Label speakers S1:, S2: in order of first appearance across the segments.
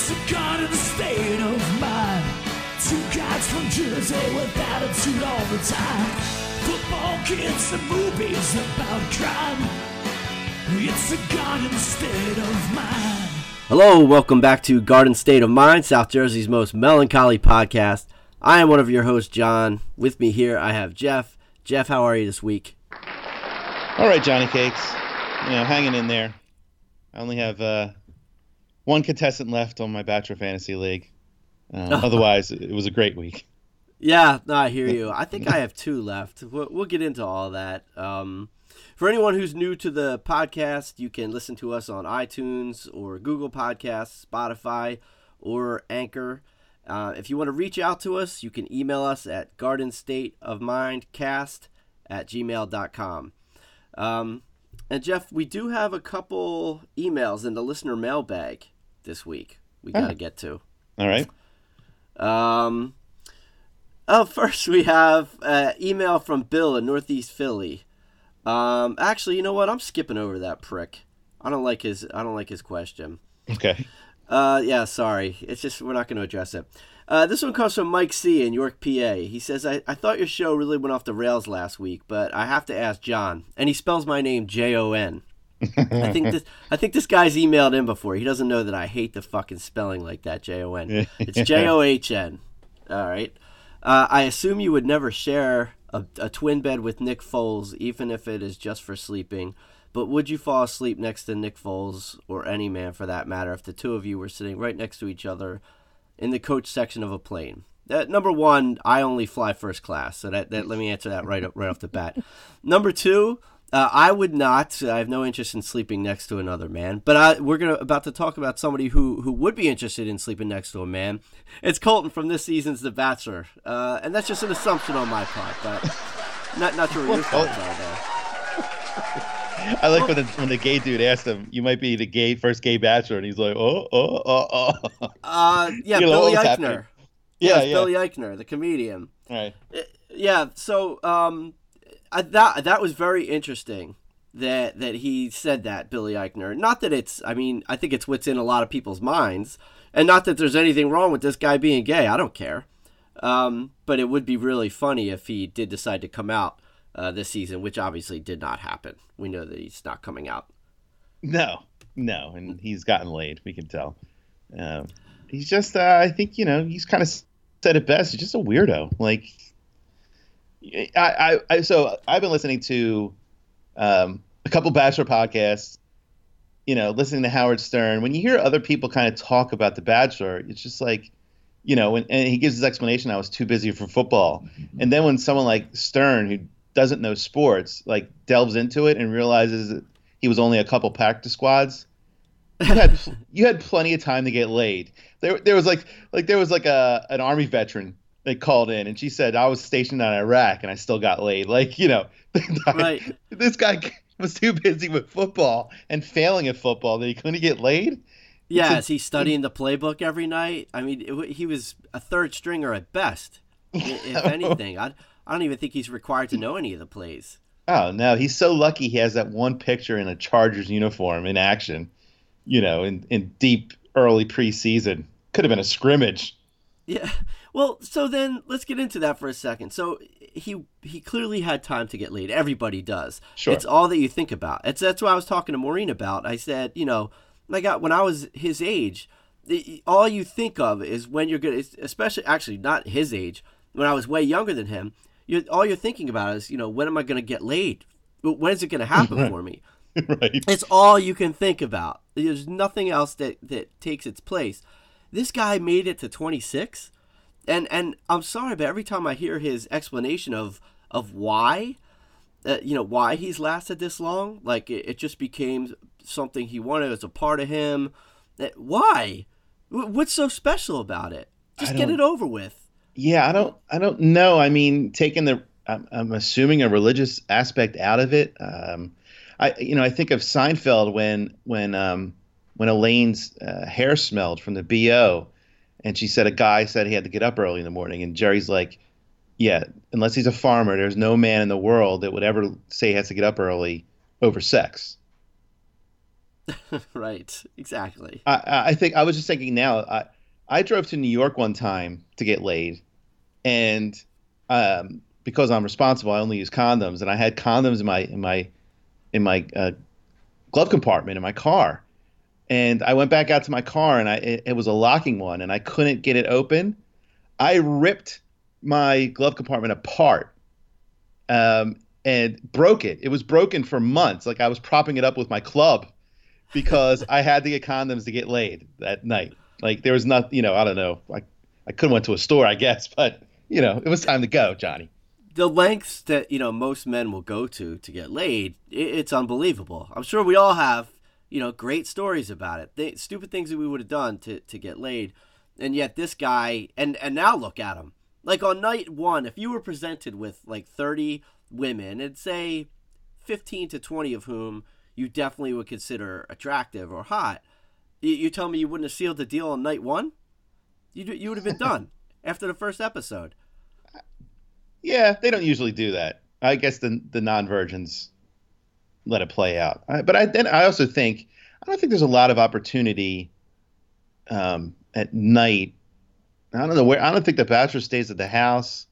S1: It's a garden state of mind. Two guys from Jersey with attitude all the time. Football kids and movies about crime. It's a garden state of mind.
S2: Hello, welcome back to Garden State of Mind, South Jersey's most melancholy podcast. I am one of your hosts, John. With me here, I have Jeff. Jeff, how are you this week?
S3: All right, Johnny Cakes. You know, hanging in there. I only have uh, one contestant left on my Bachelor Fantasy League. Uh, otherwise, it was a great week.
S2: Yeah, no, I hear you. I think I have two left. We'll, we'll get into all that. Um, for anyone who's new to the podcast, you can listen to us on iTunes or Google Podcasts, Spotify, or Anchor. Uh, if you want to reach out to us, you can email us at gardenstateofmindcast at gmail.com. Um, and Jeff, we do have a couple emails in the listener mailbag this week we got to get to.
S3: All right.
S2: Um, oh, first we have an email from Bill in Northeast Philly. Um, actually, you know what? I'm skipping over that prick. I don't like his. I don't like his question.
S3: Okay.
S2: Uh, yeah, sorry. It's just we're not going to address it. Uh, this one comes from Mike C. in York, PA. He says, I, I thought your show really went off the rails last week, but I have to ask John. And he spells my name J O N. I think this I think this guy's emailed in before. He doesn't know that I hate the fucking spelling like that, J O N. It's J O H N. All right. Uh, I assume you would never share a, a twin bed with Nick Foles, even if it is just for sleeping. But would you fall asleep next to Nick Foles, or any man for that matter, if the two of you were sitting right next to each other in the coach section of a plane? That, number one, I only fly first class, so that, that let me answer that right up, right off the bat. Number two, uh, I would not. I have no interest in sleeping next to another man. But I, we're gonna about to talk about somebody who who would be interested in sleeping next to a man. It's Colton from this season's The Bachelor, uh, and that's just an assumption on my part. But not not sure what your thoughts are there.
S3: I like when the, when the gay dude asked him, "You might be the gay first gay bachelor," and he's like, "Oh, oh, oh, oh."
S2: Uh, yeah,
S3: You know,
S2: Billy Eichner.
S3: happening?
S2: Yeah,
S3: Yeah, yeah.
S2: Billy Eichner, the comedian.
S3: Right.
S2: Yeah, so um, That that was very interesting that that he said that Billy Eichner. Not that it's, I mean, I think it's what's in a lot of people's minds, and not that there's anything wrong with this guy being gay. I don't care. Um, but it would be really funny if he did decide to come out uh, this season, which obviously did not happen. We know that he's not coming out.
S3: No, no, and he's gotten laid. We can tell. Um, he's just, uh, I think, you know, he's kind of said it best. He's just a weirdo. Like, I, I, I so I've been listening to um, a couple Bachelor podcasts. You know, listening to Howard Stern. When you hear other people kind of talk about the Bachelor, it's just like, you know, when, and he gives his explanation. I was too busy for football. And then when someone like Stern, who doesn't know sports, like delves into it and realizes that he was only a couple practice squads, you had you had plenty of time to get laid. There there was like like there was like a an army veteran that called in and she said I was stationed in Iraq and I still got laid. Like you know,
S2: Right.
S3: this guy was too busy with football and failing at football that he couldn't get laid.
S2: Yeah,
S3: a-
S2: is he studying the playbook every night? I mean, it, he was a third stringer at best, if anything. I, I don't even think he's required to know any of the plays.
S3: Oh no, he's so lucky he has that one picture in a Chargers uniform in action. You know, in in deep early preseason. Could have been a scrimmage.
S2: Yeah. Well, so then let's get into that for a second. So he he clearly had time to get laid. Everybody does.
S3: Sure.
S2: It's all that you think about. It's that's what I was talking to Maureen about. I said, you know, like I, when I was his age, the, all you think of is when you're gonna, especially actually not his age. When I was way younger than him, you all you're thinking about is, you know, when am I gonna get laid? When is it gonna happen for me?
S3: right.
S2: It's all you can think about. There's nothing else that, that takes its place. This guy made it to 26, and and I'm sorry, but every time I hear his explanation of of why, uh, you know, why he's lasted this long, like it, it just became something he wanted as a part of him. Uh, Why? Wh- What's so special about it? Just get it over with.
S3: Yeah, I don't I don't know. I mean, taking the I'm, I'm assuming a religious aspect out of it. Um, I you know I think of Seinfeld when when um, when Elaine's uh, hair smelled from the bo, and she said a guy said he had to get up early in the morning, and Jerry's like, yeah, unless he's a farmer, there's no man in the world that would ever say he has to get up early over sex.
S2: right. Exactly.
S3: I, I think I was just thinking now. I I drove to New York one time to get laid, and um, because I'm responsible, I only use condoms, and I had condoms in my in my in my uh, glove compartment in my car, and I went back out to my car, and I it, it was a locking one, and I couldn't get it open. I ripped my glove compartment apart, um, and broke it. It was broken for months. Like I was propping it up with my club because I had to get condoms to get laid that night. Like there was not, you know, I don't know. I I could have went to a store, I guess, but you know, it was time to go, Johnny.
S2: The lengths that you know most men will go to to get laid, it, it's unbelievable. I'm sure we all have, you know, great stories about it. Th- stupid things that we would have done to to get laid, and yet this guy, and and now look at him. Like on night one, if you were presented with like 30 women, and say 15 to 20 of whom you definitely would consider attractive or hot, you, you tell me you wouldn't have sealed the deal on night one? You you would have been done after the first episode.
S3: Yeah, they don't usually do that. I guess the the non virgins let it play out. I, but I then I also think I don't think there's a lot of opportunity um, at night. I don't know where. I don't think the bachelor stays at the house.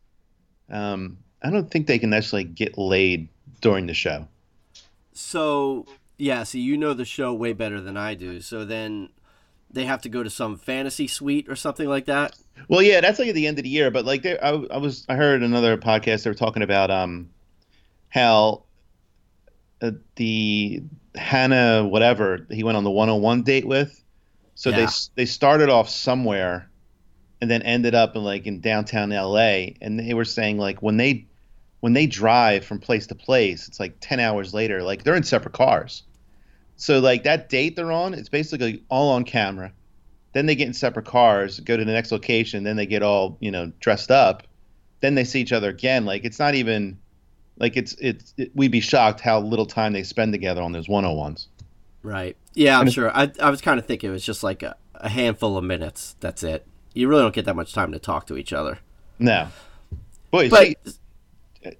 S3: Um, I don't think they can necessarily get laid during the show.
S2: So yeah, see, you know the show way better than I do. So then they have to go to some fantasy suite or something like that.
S3: Well, yeah, that's like at the end of the year. But like, I, I was, I heard another podcast. They were talking about um, how uh, the Hannah whatever he went on the 101 date with. So
S2: Yeah.
S3: they they started off somewhere, and then ended up in like in downtown L.A. And they were saying like when they when they drive from place to place, it's like 10 hours later. Like they're in separate cars. So like that date they're on, it's basically all on camera. Then they get in separate cars, go to the next location, then they get all, you know, dressed up. Then they see each other again. Like it's not even like it's it's it, we'd be shocked how little time they spend together on those 101s.
S2: Right. Yeah, I'm
S3: And-
S2: sure. I I was kind of thinking it was just like a, a handful of minutes. That's it. You really don't get that much time to talk to each other.
S3: No. Boy,
S2: But
S3: she,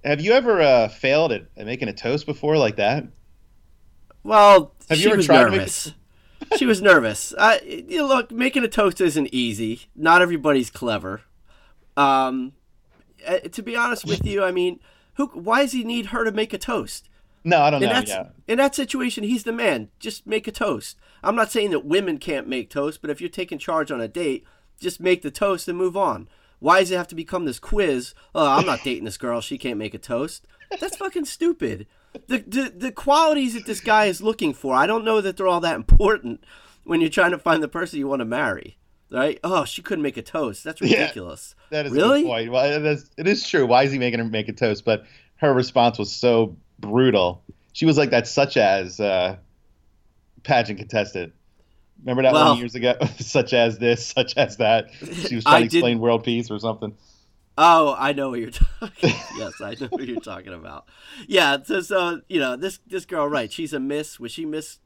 S3: have you ever uh, failed at, at making a toast before like that?
S2: well,
S3: Have you
S2: she
S3: ever
S2: was
S3: tried to make
S2: nervous. she was nervous. I, you know, look, making a toast isn't easy. Not everybody's clever. Um, eh, to be honest with you, I mean, who? Why does he need her to make a toast?
S3: No, I don't
S2: In
S3: know.
S2: that,
S3: Yeah.
S2: in that situation, he's the man. Just make a toast. I'm not saying that women can't make toast, but if you're taking charge on a date, just make the toast and move on. Why does it have to become this quiz? Oh, I'm not dating this girl. She can't make a toast. That's fucking stupid. The, the the qualities that this guy is looking for, I don't know that they're all that important when you're trying to find the person you want to marry. Right? Oh, she couldn't make a toast. That's ridiculous. Yeah.
S3: That is
S2: Really?
S3: a good point. Well, it is, it is true. Why is he making her make a toast? But her response was so brutal. She was like that, such as uh, pageant contestant. Remember that
S2: Well-
S3: one years ago? such as this, such as that. She was
S2: I
S3: trying to
S2: did-
S3: explain world peace or something.
S2: Oh, I know what you're talking. yes, I know what you're talking about. Yeah, so, so you know this this girl, right? She's a Miss. Was she Miss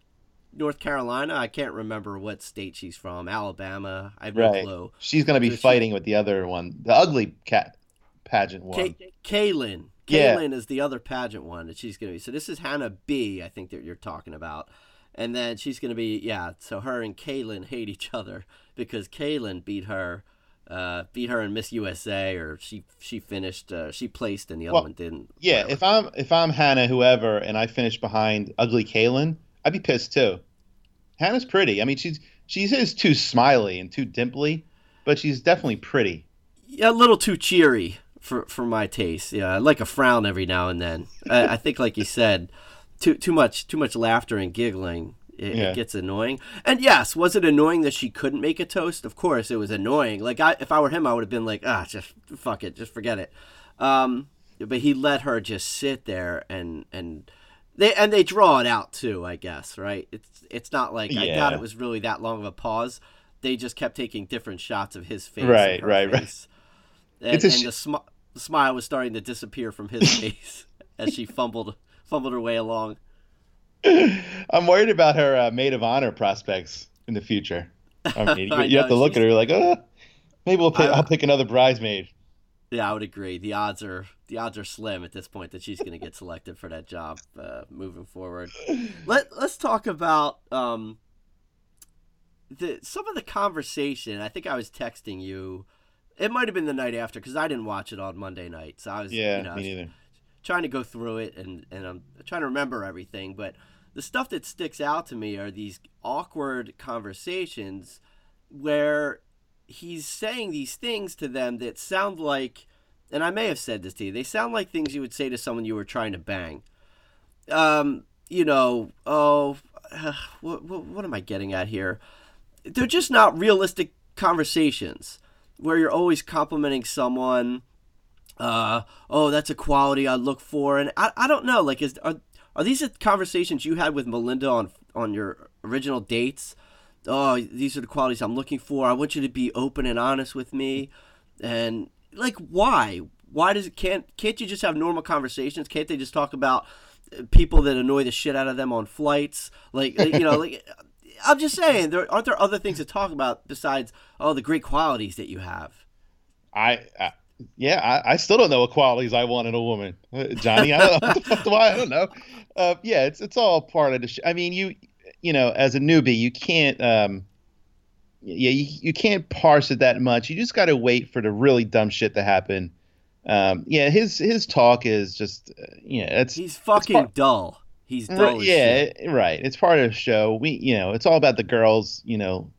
S2: North Carolina? I can't remember what state she's from. Alabama. I have no
S3: Right.
S2: clue.
S3: She's going to be
S2: So she-
S3: fighting with the other one, the ugly cat pageant one.
S2: Ka- Caelynn.
S3: Yeah.
S2: Caelynn is the other pageant one that she's going to be. So this is Hannah B. I think that you're talking about. And then she's going to be yeah. So her and Caelynn hate each other because Caelynn beat her, uh, beat her in Miss USA, or she she finished, uh, she placed, and the other
S3: Well,
S2: one didn't.
S3: Yeah,
S2: whatever.
S3: if I'm if I'm Hannah, whoever, and I finish behind ugly Caelynn, I'd be pissed too. Hannah's pretty. I mean, she's she is too smiley and too dimply, but she's definitely pretty.
S2: yeah, a little too cheery for for my taste. Yeah, I like a frown every now and then. I, I think, like you said, too too much too much laughter and giggling. It,
S3: Yeah.
S2: it gets annoying. And yes, was it annoying that she couldn't make a toast? Of course, it was annoying. Like I, if I were him, I would have been like, ah, just fuck it, just forget it. Um, but he let her just sit there and and they and they draw it out too. I guess right. It's it's not like I doubt it was really that long of a pause. They just kept taking different shots of his face.
S3: Right,
S2: and her
S3: right, right.
S2: And,
S3: It's a
S2: and
S3: sh-
S2: the, smi- the smile was starting to disappear from his face as she fumbled fumbled her way along.
S3: I'm worried about her uh, maid of honor prospects in the future. I mean, you, you have to look at her like, oh, maybe we'll pick, I'll pick another bridesmaid.
S2: Yeah, I would agree. The odds are the odds are slim at this point that she's going to get selected for that job uh, moving forward. Let Let's talk about um, the some of the conversation. I think I was texting you. It might have been the night after because I didn't watch it on Monday night, so I was
S3: Yeah,
S2: you know,
S3: me neither.
S2: trying to go through it and and I'm trying to remember everything, but the stuff that sticks out to me are these awkward conversations where he's saying these things to them that sound like and I may have said this to you. They sound like things you would say to someone you were trying to bang. Um, you know, oh, what, what, what am I getting at here? They're just not realistic conversations where you're always complimenting someone. Uh, oh, that's a quality I look for, and I, I don't know. Like, is are, are these the conversations you had with Melinda on on your original dates? Oh, these are the qualities I'm looking for. I want you to be open and honest with me, and like, why? Why does it can't can't you just have normal conversations? Can't they just talk about uh, people that annoy the shit out of them on flights? Like, you know, like. I'm just saying, there aren't there other things to talk about besides oh the great qualities that you have.
S3: I, I yeah, I, I still don't know what qualities I want in a woman, Uh, Johnny. I don't, why I don't know. Uh, yeah, it's it's all part of the. Sh- I mean, you you know, as a newbie, you can't. Um, yeah, you, you can't parse it that much. You just got to wait for the really dumb shit to happen. Um, yeah, his his talk is just uh, yeah, it's
S2: He's fucking
S3: part-
S2: dull. He's dull.
S3: Right, yeah,
S2: shit.
S3: right. It's part of the show. We, you know, it's all about the girls, you know,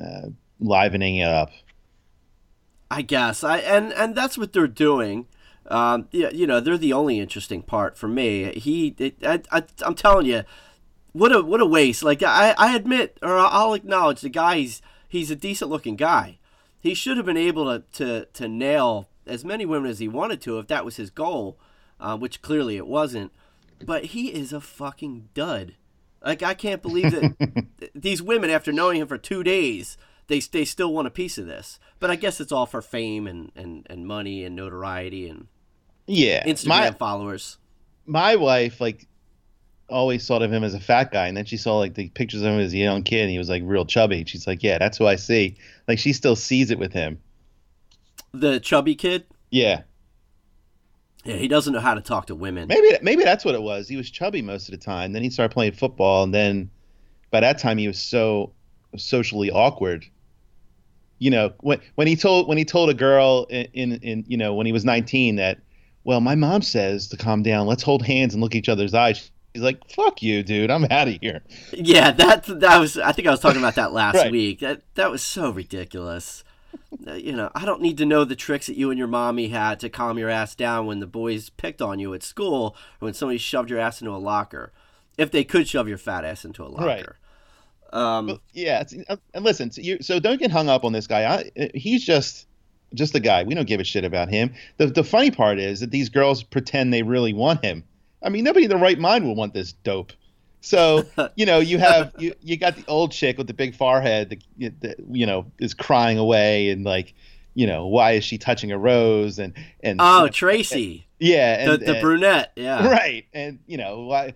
S3: uh, livening it up.
S2: I guess. I and and that's what they're doing. Um, yeah, you know, they're the only interesting part for me. He, it, I, I, I'm telling you, what a what a waste. Like I, I admit, or I'll acknowledge the guy's He's a decent looking guy. He should have been able to to to nail as many women as he wanted to if that was his goal, uh, which clearly it wasn't. But he is a fucking dud. Like I can't believe that these women, after knowing him for two days, they they still want a piece of this. But I guess it's all for fame and, and, and money and notoriety and
S3: Yeah,
S2: Instagram
S3: my
S2: followers.
S3: my wife like always thought of him as a fat guy, and then she saw like the pictures of him as a young kid, and he was like real chubby. She's like, yeah, that's who I see. Like she still sees it with him.
S2: The chubby kid.
S3: Yeah,
S2: Yeah, he doesn't know how to talk to women.
S3: maybe maybe that's what it was. He was chubby most of the time. Then he started playing football, and then by that time he was so socially awkward. You know, when when he told when he told a girl in, in in you know when he was 19 that, well, my mom says to calm down. Let's hold hands and look each other's eyes. He's like, "Fuck you, dude. I'm out of here."
S2: Yeah, that that was. I think I was talking about that last
S3: Right.
S2: week. That that was so ridiculous. Uh, you know, I don't need to know the tricks that you and your mommy had to calm your ass down when the boys picked on you at school or when somebody shoved your ass into a locker. If they could shove your fat ass into a locker.
S3: Right.
S2: Um,
S3: Well, yeah, it's, uh, and listen, so, you, so don't get hung up on this guy. I, he's just just a guy. We don't give a shit about him. The the funny part is that these girls pretend they really want him. I mean, nobody in their right mind will want this dope. So you know, you have you you got the old chick with the big forehead that, that you know is crying away and like you know why is she touching a rose and and
S2: oh, Tracy,
S3: yeah
S2: the,
S3: and,
S2: the
S3: and-
S2: brunette. Yeah.
S3: right and you know why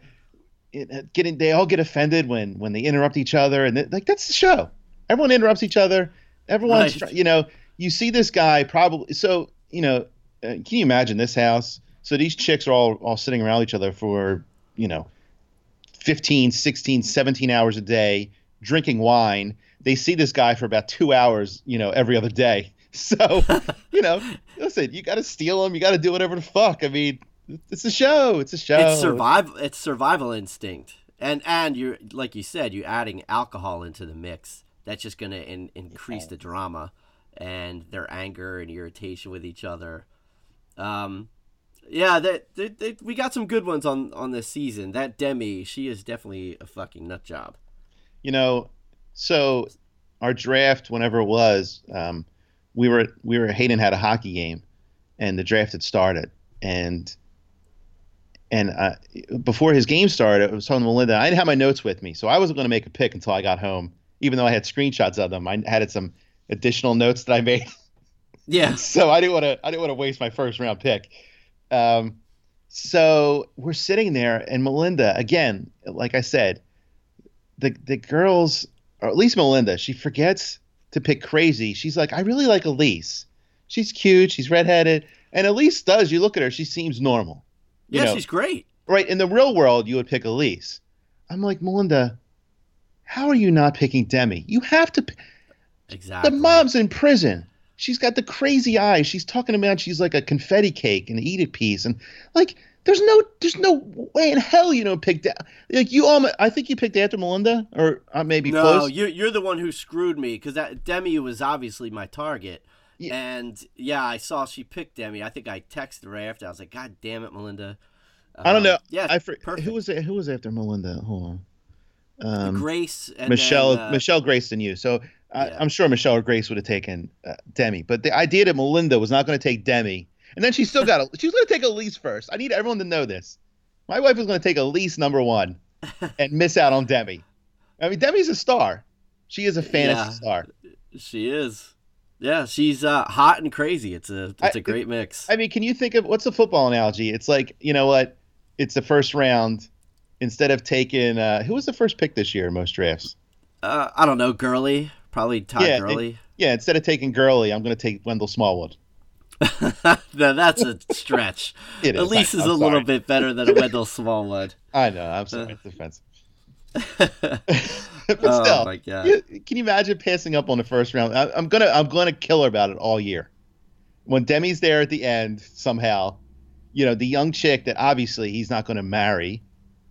S3: it, uh, getting they all get offended when when they interrupt each other and like that's the show everyone interrupts each other everyone's
S2: Right.
S3: you know you see this guy probably so you know uh, can you imagine this house so these chicks are all all sitting around each other for you know 15 16 17 hours a day drinking wine they see this guy for about two hours you know every other day so you know listen you got to steal him you got to do whatever the fuck i mean it's a show it's a show
S2: It's survival. It's survival instinct, and and you're like you said, you're adding alcohol into the mix. That's just gonna in, increase the drama and their anger and irritation with each other. Um, yeah, that they, they, we got some good ones on on this season. That Demi, she is definitely a fucking nut job.
S3: you know, so our draft, whenever it was, um, we were we were Hayden had a hockey game, and the draft had started, and and uh, before his game started, I was telling Melinda I didn't have my notes with me, so I wasn't going to make a pick until I got home, even though I had screenshots of them. I had some additional notes that I made,
S2: Yeah,
S3: so I didn't want to I didn't want to waste my first round pick. Um, so we're sitting there, and Melinda again, like I said, the the girls, or at least Melinda, she forgets to pick crazy. She's like, I really like Elyse. she's cute, she's redheaded, and Elyse does. You look at her, she seems normal. You
S2: Yeah,
S3: know,
S2: she's great.
S3: right in the real world, you would pick Elyse. I'm like Melinda. How are you not picking Demi? You have to. p-
S2: Exactly.
S3: The mom's in prison. She's got the crazy eyes. She's talking about she's like a confetti cake and eat a piece and like there's no there's no way in hell you don't pick that. Like you almost I think you picked after Melinda or uh, maybe
S2: no,
S3: close.
S2: you're you're the one who screwed me because that Demi was obviously my target.
S3: Yeah.
S2: And yeah, I saw she picked Demi. I think I texted her after. I was like, God damn it, Melinda.
S3: I don't
S2: Um,
S3: know.
S2: Yeah,
S3: I for,
S2: perfect.
S3: who was it? Who was after Melinda? Hold on. Um,
S2: Grace and
S3: Michelle
S2: then, uh,
S3: Michelle Grace and you. So I,
S2: Yeah.
S3: I'm sure Michelle or Grace would have taken uh, Demi, but the idea that Melinda was not going to take Demi, and then she still got a, she was going to take Elyse first. I need everyone to know this. My wife was going to take Elyse number one, and miss out on Demi. I mean, Demi's a star. She is a fantasy
S2: Yeah.
S3: star.
S2: She is. Yeah, she's uh, hot and crazy. It's a it's
S3: I-
S2: a great mix.
S3: I mean, can you think of what's the football analogy? It's like you know what? It's the first round. Instead of taking uh, who was the first pick this year in most drafts?
S2: uh, I don't know, Gurley, probably Todd
S3: Yeah,
S2: Gurley.
S3: Yeah, instead of taking Gurley, I'm going to take Wendell Smallwood.
S2: no, that's a stretch.
S3: It is.
S2: Elyse
S3: I-
S2: is
S3: I'm
S2: a little bit better than a Wendell Smallwood.
S3: I know. I'm sorry.
S2: Uh.
S3: It's offensive. but
S2: oh
S3: still,
S2: my god.
S3: you- can you imagine passing up on the first round? I, I'm gonna I'm gonna kill her about it all year. When Demi's there at the end, somehow, you know, the young chick that obviously he's not gonna marry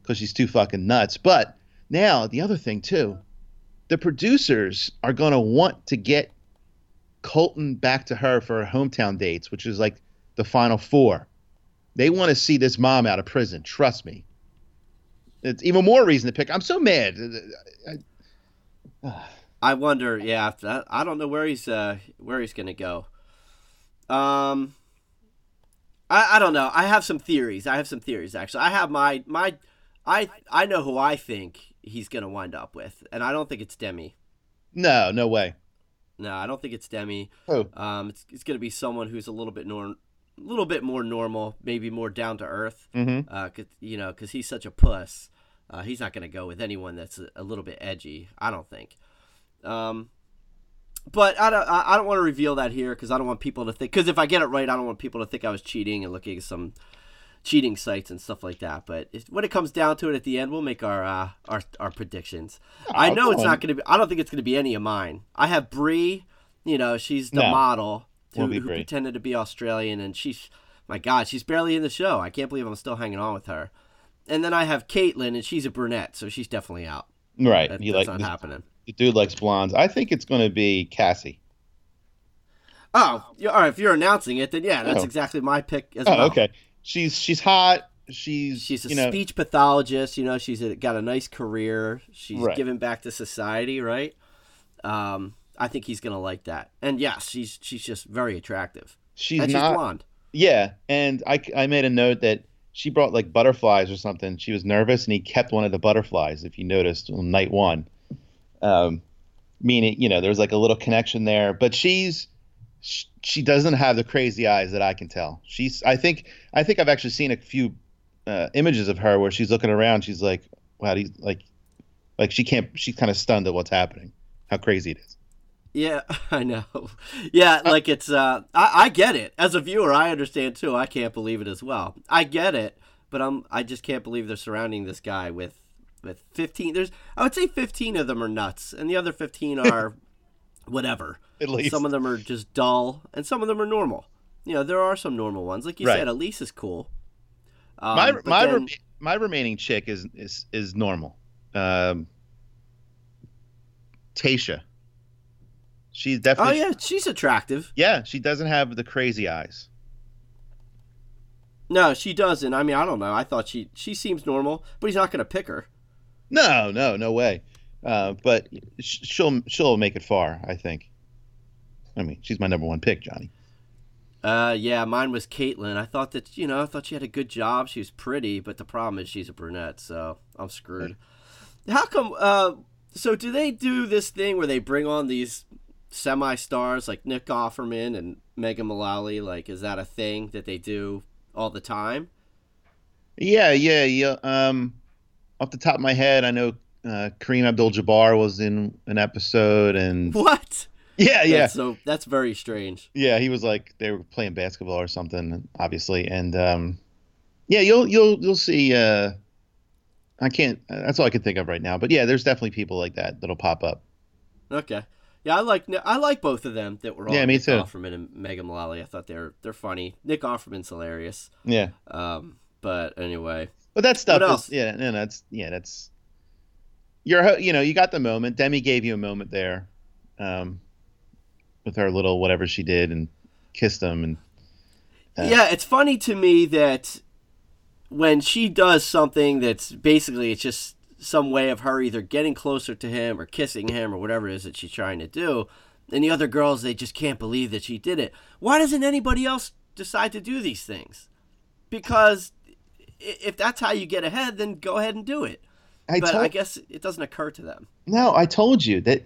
S3: because she's too fucking nuts. But now the other thing too, the producers are gonna want to get Colton back to her for her hometown dates, which is like the final four. They want to see this mom out of prison. Trust me. It's even more reason to pick. I'm so mad.
S2: I wonder. Yeah, after that, I don't know where he's uh where he's gonna go. Um, I I don't know. I have some theories. I have some theories actually. I have my my, I I know who I think he's gonna wind up with, and I don't think it's Demi.
S3: No, no way.
S2: No, I don't think it's Demi.
S3: Who?
S2: Um, it's it's gonna be someone who's a little bit norm, a little bit more normal, maybe more down to earth.
S3: Mm-hmm.
S2: Uh, 'cause, you know, because he's such a puss. Uh, he's not gonna go with anyone that's a, a little bit edgy. I don't think. Um, but I don't. I I don't want to reveal that here because I don't want people to think. Because if I get it right, I don't want people to think I was cheating and looking at some cheating sites and stuff like that. But it, when it comes down to it, at the end, we'll make our uh, our our predictions. I know it's
S3: on.
S2: not going to be. I don't think it's going to be any of mine. I have Bri. You know, she's the
S3: No.
S2: model who, who pretended to be Australian, and she's my God, she's barely in the show. I can't believe I'm still hanging on with her. And then I have Caitlyn, and she's a brunette, so she's definitely out.
S3: Right.
S2: That,
S3: you
S2: that's
S3: like
S2: not happening.
S3: the dude likes blondes. I think it's going to be Cassie.
S2: Oh, all right. If you're announcing it, then yeah, that's
S3: Oh.
S2: exactly my pick as
S3: Oh,
S2: well.
S3: okay. She's she's hot. She's
S2: She's a
S3: you know
S2: speech pathologist. You know, she's a, got a nice career. She's
S3: Right.
S2: giving back to society, right? Um, I think he's gonna like that. And yes, she's she's just very attractive.
S3: she's
S2: and
S3: not
S2: she's blonde.
S3: Yeah, and I, I made a note that she brought like butterflies or something. She was nervous, and he kept one of the butterflies. If you noticed on night one, um, meaning you know there's like a little connection there. But she's she, she doesn't have the crazy eyes that I can tell. She's I think I think I've actually seen a few uh, images of her where she's looking around. She's like, wow, he's like like she can't. She's kind of stunned at what's happening. How crazy it is.
S2: Yeah, I know. Yeah, like it's uh I, I get it. As a viewer, I understand too. I can't believe it as well. I get it, but I'm I just can't believe they're surrounding this guy with with 15 there's I would say 15 of them are nuts and the other 15 are whatever.
S3: At least.
S2: Some of them are just dull and some of them are normal. You know, there are some normal ones. Like you
S3: Right.
S2: said, Elyse is cool. Um,
S3: my my
S2: then-
S3: rem- my remaining chick is is is normal. Um, Tasha. She's definitely.
S2: Oh yeah, she's attractive.
S3: yeah. She doesn't have the crazy eyes.
S2: No, she doesn't. I mean, I don't know. I thought she she seems normal, but he's not going to pick her.
S3: No, no, no way. Uh, but she'll she'll make it far. I think. I mean, she's my number one pick, Johnny.
S2: Uh, yeah, mine was Caitlyn. I thought that you know, I thought she had a good job. She was pretty, but the problem is she's a brunette, so I'm screwed. How come? Uh, so do they do this thing where they bring on these semi-stars like Nick Offerman and Megan Mullally? Like, is that a thing that they do all the time?
S3: Yeah, yeah, yeah. Um, off the top of my head, I know uh, Kareem Abdul-Jabbar was in an episode, and
S2: What?
S3: Yeah, yeah,
S2: That's so that's very strange.
S3: yeah. He was like they were playing basketball or something, obviously, and um, yeah, you'll you'll you'll see. Uh, I can't. That's all I can think of right now. But yeah, there's definitely people like that that'll pop up.
S2: Okay. Yeah, I like I like both of them that were on.
S3: Yeah, me
S2: Nick
S3: too.
S2: Offerman and Megan Mullally. I thought they're they're funny. Nick Offerman's hilarious.
S3: Yeah,
S2: Um, but anyway,
S3: but that stuff
S2: What
S3: is
S2: else?
S3: yeah, no, that's yeah, that's you're you know you got the moment. Demi gave you a moment there, um, with her little whatever she did and kissed him and Uh,
S2: yeah, it's funny to me that when she does something that's basically it's just some way of her either getting closer to him or kissing him or whatever it is that she's trying to do, and the other girls they just can't believe that she did it. Why doesn't anybody else decide to do these things? Because if that's how you get ahead, then go ahead and do it.
S3: I
S2: but
S3: told
S2: I guess it doesn't occur to them.
S3: no, I told you that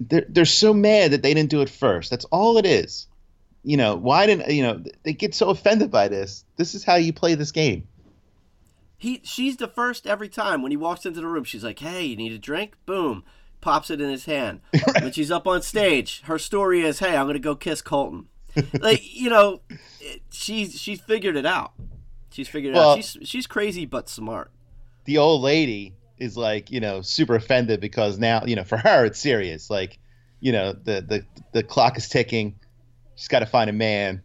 S3: they're they're so mad that they didn't do it first. That's all it is. You know why didn't you know they get so offended by this? This is how you play this game.
S2: He, she's the first every time when he walks into the room. She's like, "Hey, you need a drink?" Boom, pops it in his hand. When she's up on stage, her story is, "Hey, I'm gonna go kiss Colton." like you know, she's she's figured it out. She's figured it
S3: Well-
S2: out. She's she's crazy but smart.
S3: The old lady is like you know super offended because now you know for her it's serious. Like you know the the the clock is ticking. She's got to find a man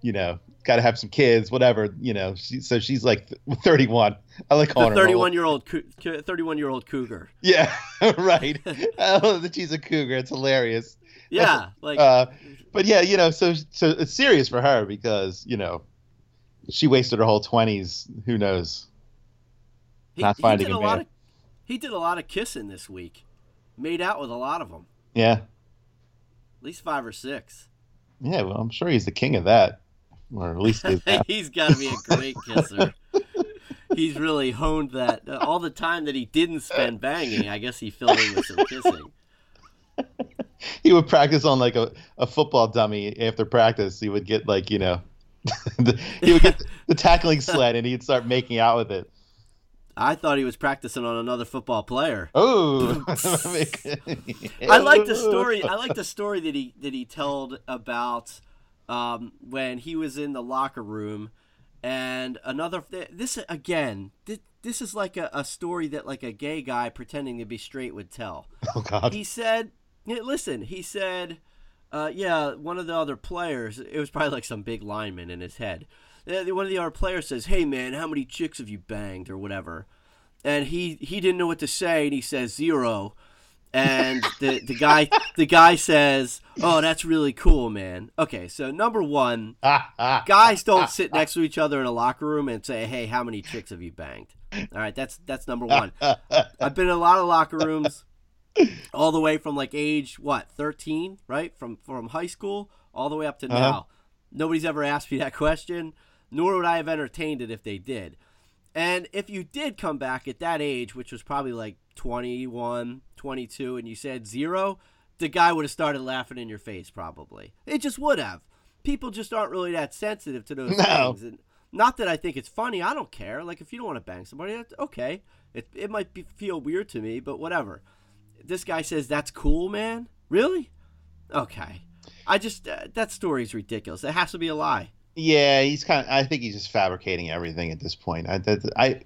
S3: you know got to have some kids whatever you know. She, so she's like 31 i like calling
S2: The 31
S3: old.
S2: year old 31 year old cougar.
S3: yeah right. Oh that she's a cougar. It's hilarious.
S2: Yeah, like
S3: uh but yeah you know so so it's serious for her because you know she wasted her whole 20s who knows
S2: he,
S3: not
S2: he
S3: finding
S2: did
S3: a
S2: lot of he did a lot of kissing this week. Made out with a lot of them,
S3: yeah
S2: at least five or six.
S3: yeah well i'm sure he's the king of that or at least.
S2: He's got to be a great kisser. He's really honed that. Uh, all the time that he didn't spend banging, I guess he filled in with some kissing.
S3: he would practice on like a, a football dummy after practice. He would get like, you know, the, he would get the tackling sled and he'd start making out with it.
S2: I thought he was practicing on another football player.
S3: Oh,
S2: I like the story. I like the story that he that he told about um, when he was in the locker room, and another. This again. This, this is like a, a story that like a gay guy pretending to be straight would tell.
S3: Oh God.
S2: he said, listen, he said, uh, yeah, one of the other players, it was probably like some big lineman in his head. One of the other players says, hey, man, how many chicks have you banged or whatever? And he, he didn't know what to say, and he says zero. And the, the guy the guy says, "Oh, that's really cool, man." Okay, so number one, guys don't sit next to each other in a locker room and say, "Hey, how many chicks have you banged?" All right, that's that's number one. I've been in a lot of locker rooms, all the way from like age what thirteen, right? From from high school all the way up to
S3: Uh-huh.
S2: now. Nobody's ever asked me that question, nor would I have entertained it if they did. And if you did come back at that age, which was probably like 21, 22, and you said zero, the guy would have started laughing in your face probably. It just would have. People just aren't really that sensitive to those
S3: No.
S2: things. And not that I think it's funny. I don't care. Like if you don't want to bang somebody, that's okay. It it might be, feel weird to me, but whatever. This guy says that's cool, man. Really? Okay. I just uh, that story's ridiculous. It has to be a lie.
S3: Yeah, he's kind of. I think he's just fabricating everything at this point. I, that, I,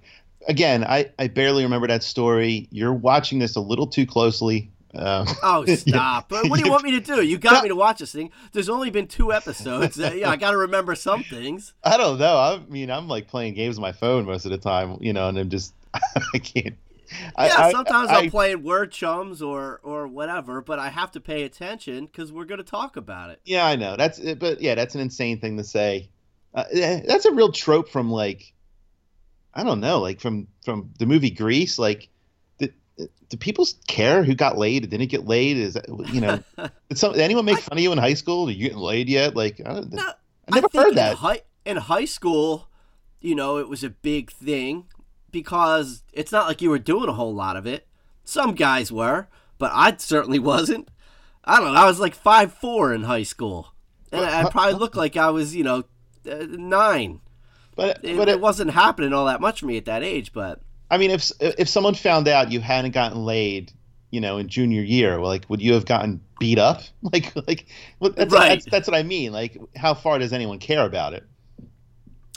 S3: again, I, I barely remember that story. You're watching this a little too closely. Um,
S2: Oh, stop! But what do you
S3: you-
S2: want me to do? You got me to watch this thing. There's only been two episodes. Uh, yeah, I got to remember some things.
S3: I don't know. I mean, I'm like playing games on my phone most of the time, you know, and I'm just, I can't. I-
S2: Yeah,
S3: I-
S2: sometimes
S3: I,
S2: I, am playing word chums or or whatever, but I have to pay attention because we're going to talk about it.
S3: Yeah, I know. That's but yeah, that's an insane thing to say. Uh, eh, that's a real trope from like, I don't know, like from from the movie Grease. Like, did, do people care who got laid? Didn't get laid? Is that, you know? did, some, did anyone make fun of you in high school? Are you getting laid yet? Like, I, don't,
S2: No,
S3: I never heard
S2: in
S3: that.
S2: High, in high school, you know, it was a big thing because it's not like you were doing a whole lot of it. Some guys were, but I certainly wasn't. I don't know. I was like five four in high school, and I probably looked like I was, you know, uh, nine.
S3: but
S2: It,
S3: but
S2: it
S3: it,
S2: wasn't happening all that much for me at that age, but
S3: I mean, if if someone found out you hadn't gotten laid, you know, in junior year? Like, would you have gotten beat up? Like, like, that's,
S2: Right.
S3: that's, that's what I mean. Like, how far does anyone care about it?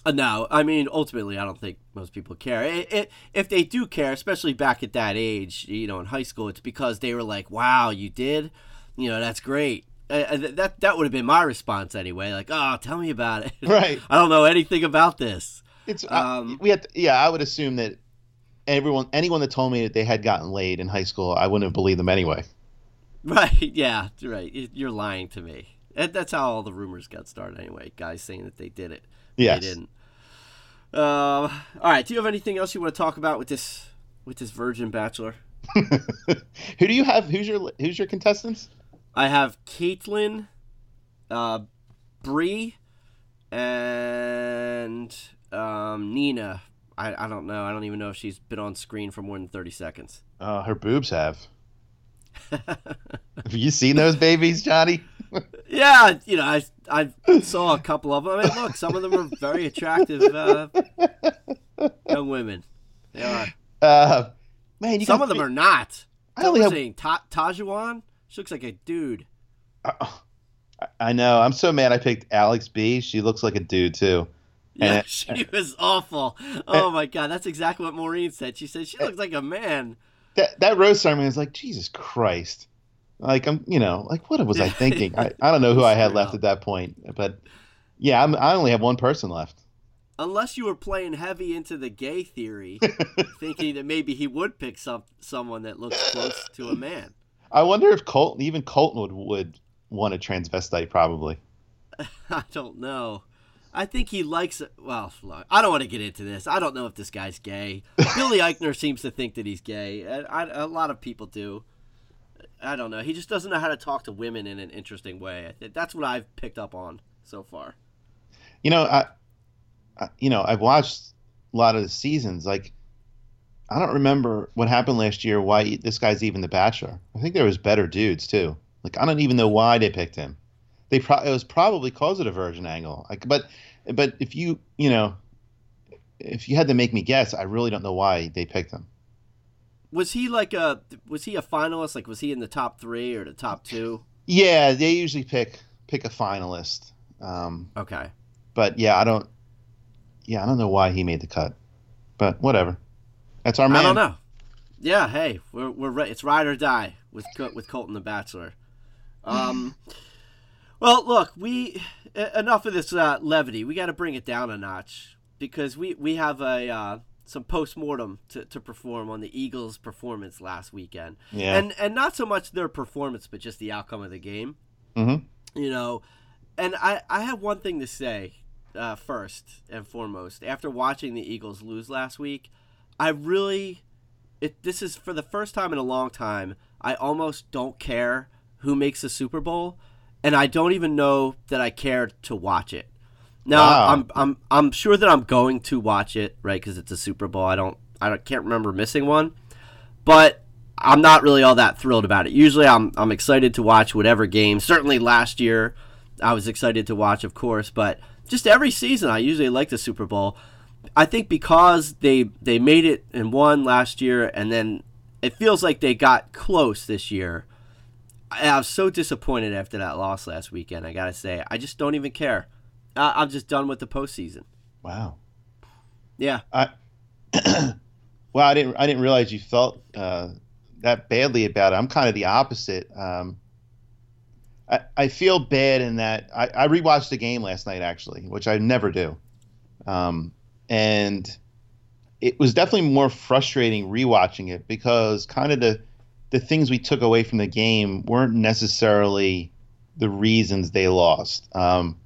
S2: Uh, no, I mean ultimately, I don't think most people care. I i if they do care, especially back at that age, you know, in high school, it's because they were like, "Wow, you did," you know, that's great. Uh, uh, th- that that would have been my response anyway. Like, "Oh, tell me about it."
S3: Right.
S2: I don't know anything about this.
S3: It's
S2: Um,
S3: uh, we had to, yeah. I would assume that everyone, anyone that told me that they had gotten laid in high school, I wouldn't have believed them anyway.
S2: Right? Yeah. Right. You're lying to me. That's how all the rumors got started anyway. Guys saying that they did it.
S3: Yes.
S2: They didn't. Uh, all right. Do you have anything else you want to talk about with this with this Virgin Bachelor?
S3: Who do you have? Who's your Who's your contestants?
S2: I have Caitlin, uh, Bri, and um, Nina. I, I don't know. I don't even know if she's been on screen for more than thirty seconds.
S3: Uh, her boobs have. have you seen those babies, Johnny?
S2: Yeah, you know, I I saw a couple of them. I mean, look, some of them are very attractive uh, young women. They are.
S3: Uh, man, you
S2: Some of them
S3: fi-
S2: are not.
S3: I only have.
S2: saying Ta- Tahzjuan. She looks like a dude.
S3: I- I know. I'm so mad. I picked Alex B. She looks like a dude too.
S2: Yeah,
S3: And-
S2: she was awful. Oh my god, that's exactly what Maureen said. She said she looks like a man.
S3: That that rose ceremony is like Jesus Christ. Like I'm, you know, like what was I thinking? I, I don't know who I had left at that point, but yeah, I'm, I only have one person left.
S2: Unless you were playing heavy into the gay theory, thinking that maybe he would pick some someone that looks close to a man.
S3: I wonder if Colton, even Colton, would would want a transvestite probably.
S2: I don't know. I think he likes. Well, I don't want to get into this. I don't know if this guy's gay. Billy Eichner seems to think that he's gay. and I, a lot of people do. I don't know. He just doesn't know how to talk to women in an interesting way. That's what I've picked up on so far.
S3: You know, I, I, you know, I've watched a lot of the seasons. Like, I don't remember what happened last year. Why this guy's even the Bachelor? I think there was better dudes too. Like, I don't even know why they picked him. They pro- it was probably cause of the Virgin angle. Like, but but if you you know, if you had to make me guess, I really don't know why they picked him.
S2: Was he like a? Was he a finalist? Like, was he in the top three or the top two?
S3: Yeah, they usually pick pick a finalist. Um,
S2: Okay.
S3: but yeah, I don't. Yeah, I don't know why he made the cut, but whatever. That's our man.
S2: I don't know. Yeah, hey, we're we're re- it's ride or die with with Colton the Bachelor. Um, well, look, we enough of this uh, levity. We got to bring it down a notch because we we have a uh, some post mortem to, to perform on the Eagles' performance last weekend,
S3: Yeah.
S2: and and not so much their performance, but just the outcome of the game.
S3: Mhm.
S2: You know, and I I have one thing to say uh, first and foremost. After watching the Eagles lose last week, I really it this is for the first time in a long time I almost don't care who makes the Super Bowl and I don't even know that I care to watch it. Now
S3: Wow.
S2: I'm I'm I'm sure that I'm going to watch it, right, cuz it's a Super Bowl. I don't I don't, can't remember missing one. But I'm not really all that thrilled about it. Usually I'm I'm excited to watch whatever game. Certainly last year I was excited to watch, of course, but just every season I usually like the Super Bowl. I think because they they made it and won last year, and then it feels like they got close this year. I, I was so disappointed after that loss last weekend. I gotta say, I just don't even care. I, I'm just done with the postseason.
S3: Wow.
S2: Yeah, I,
S3: Well, I didn't. I didn't realize you felt uh, that badly about it. I'm kind of the opposite. Um, I, I feel bad in that I, I rewatched the game last night actually, which I never do, um, and it was definitely more frustrating rewatching it because kind of the the things we took away from the game weren't necessarily the reasons they lost. Um,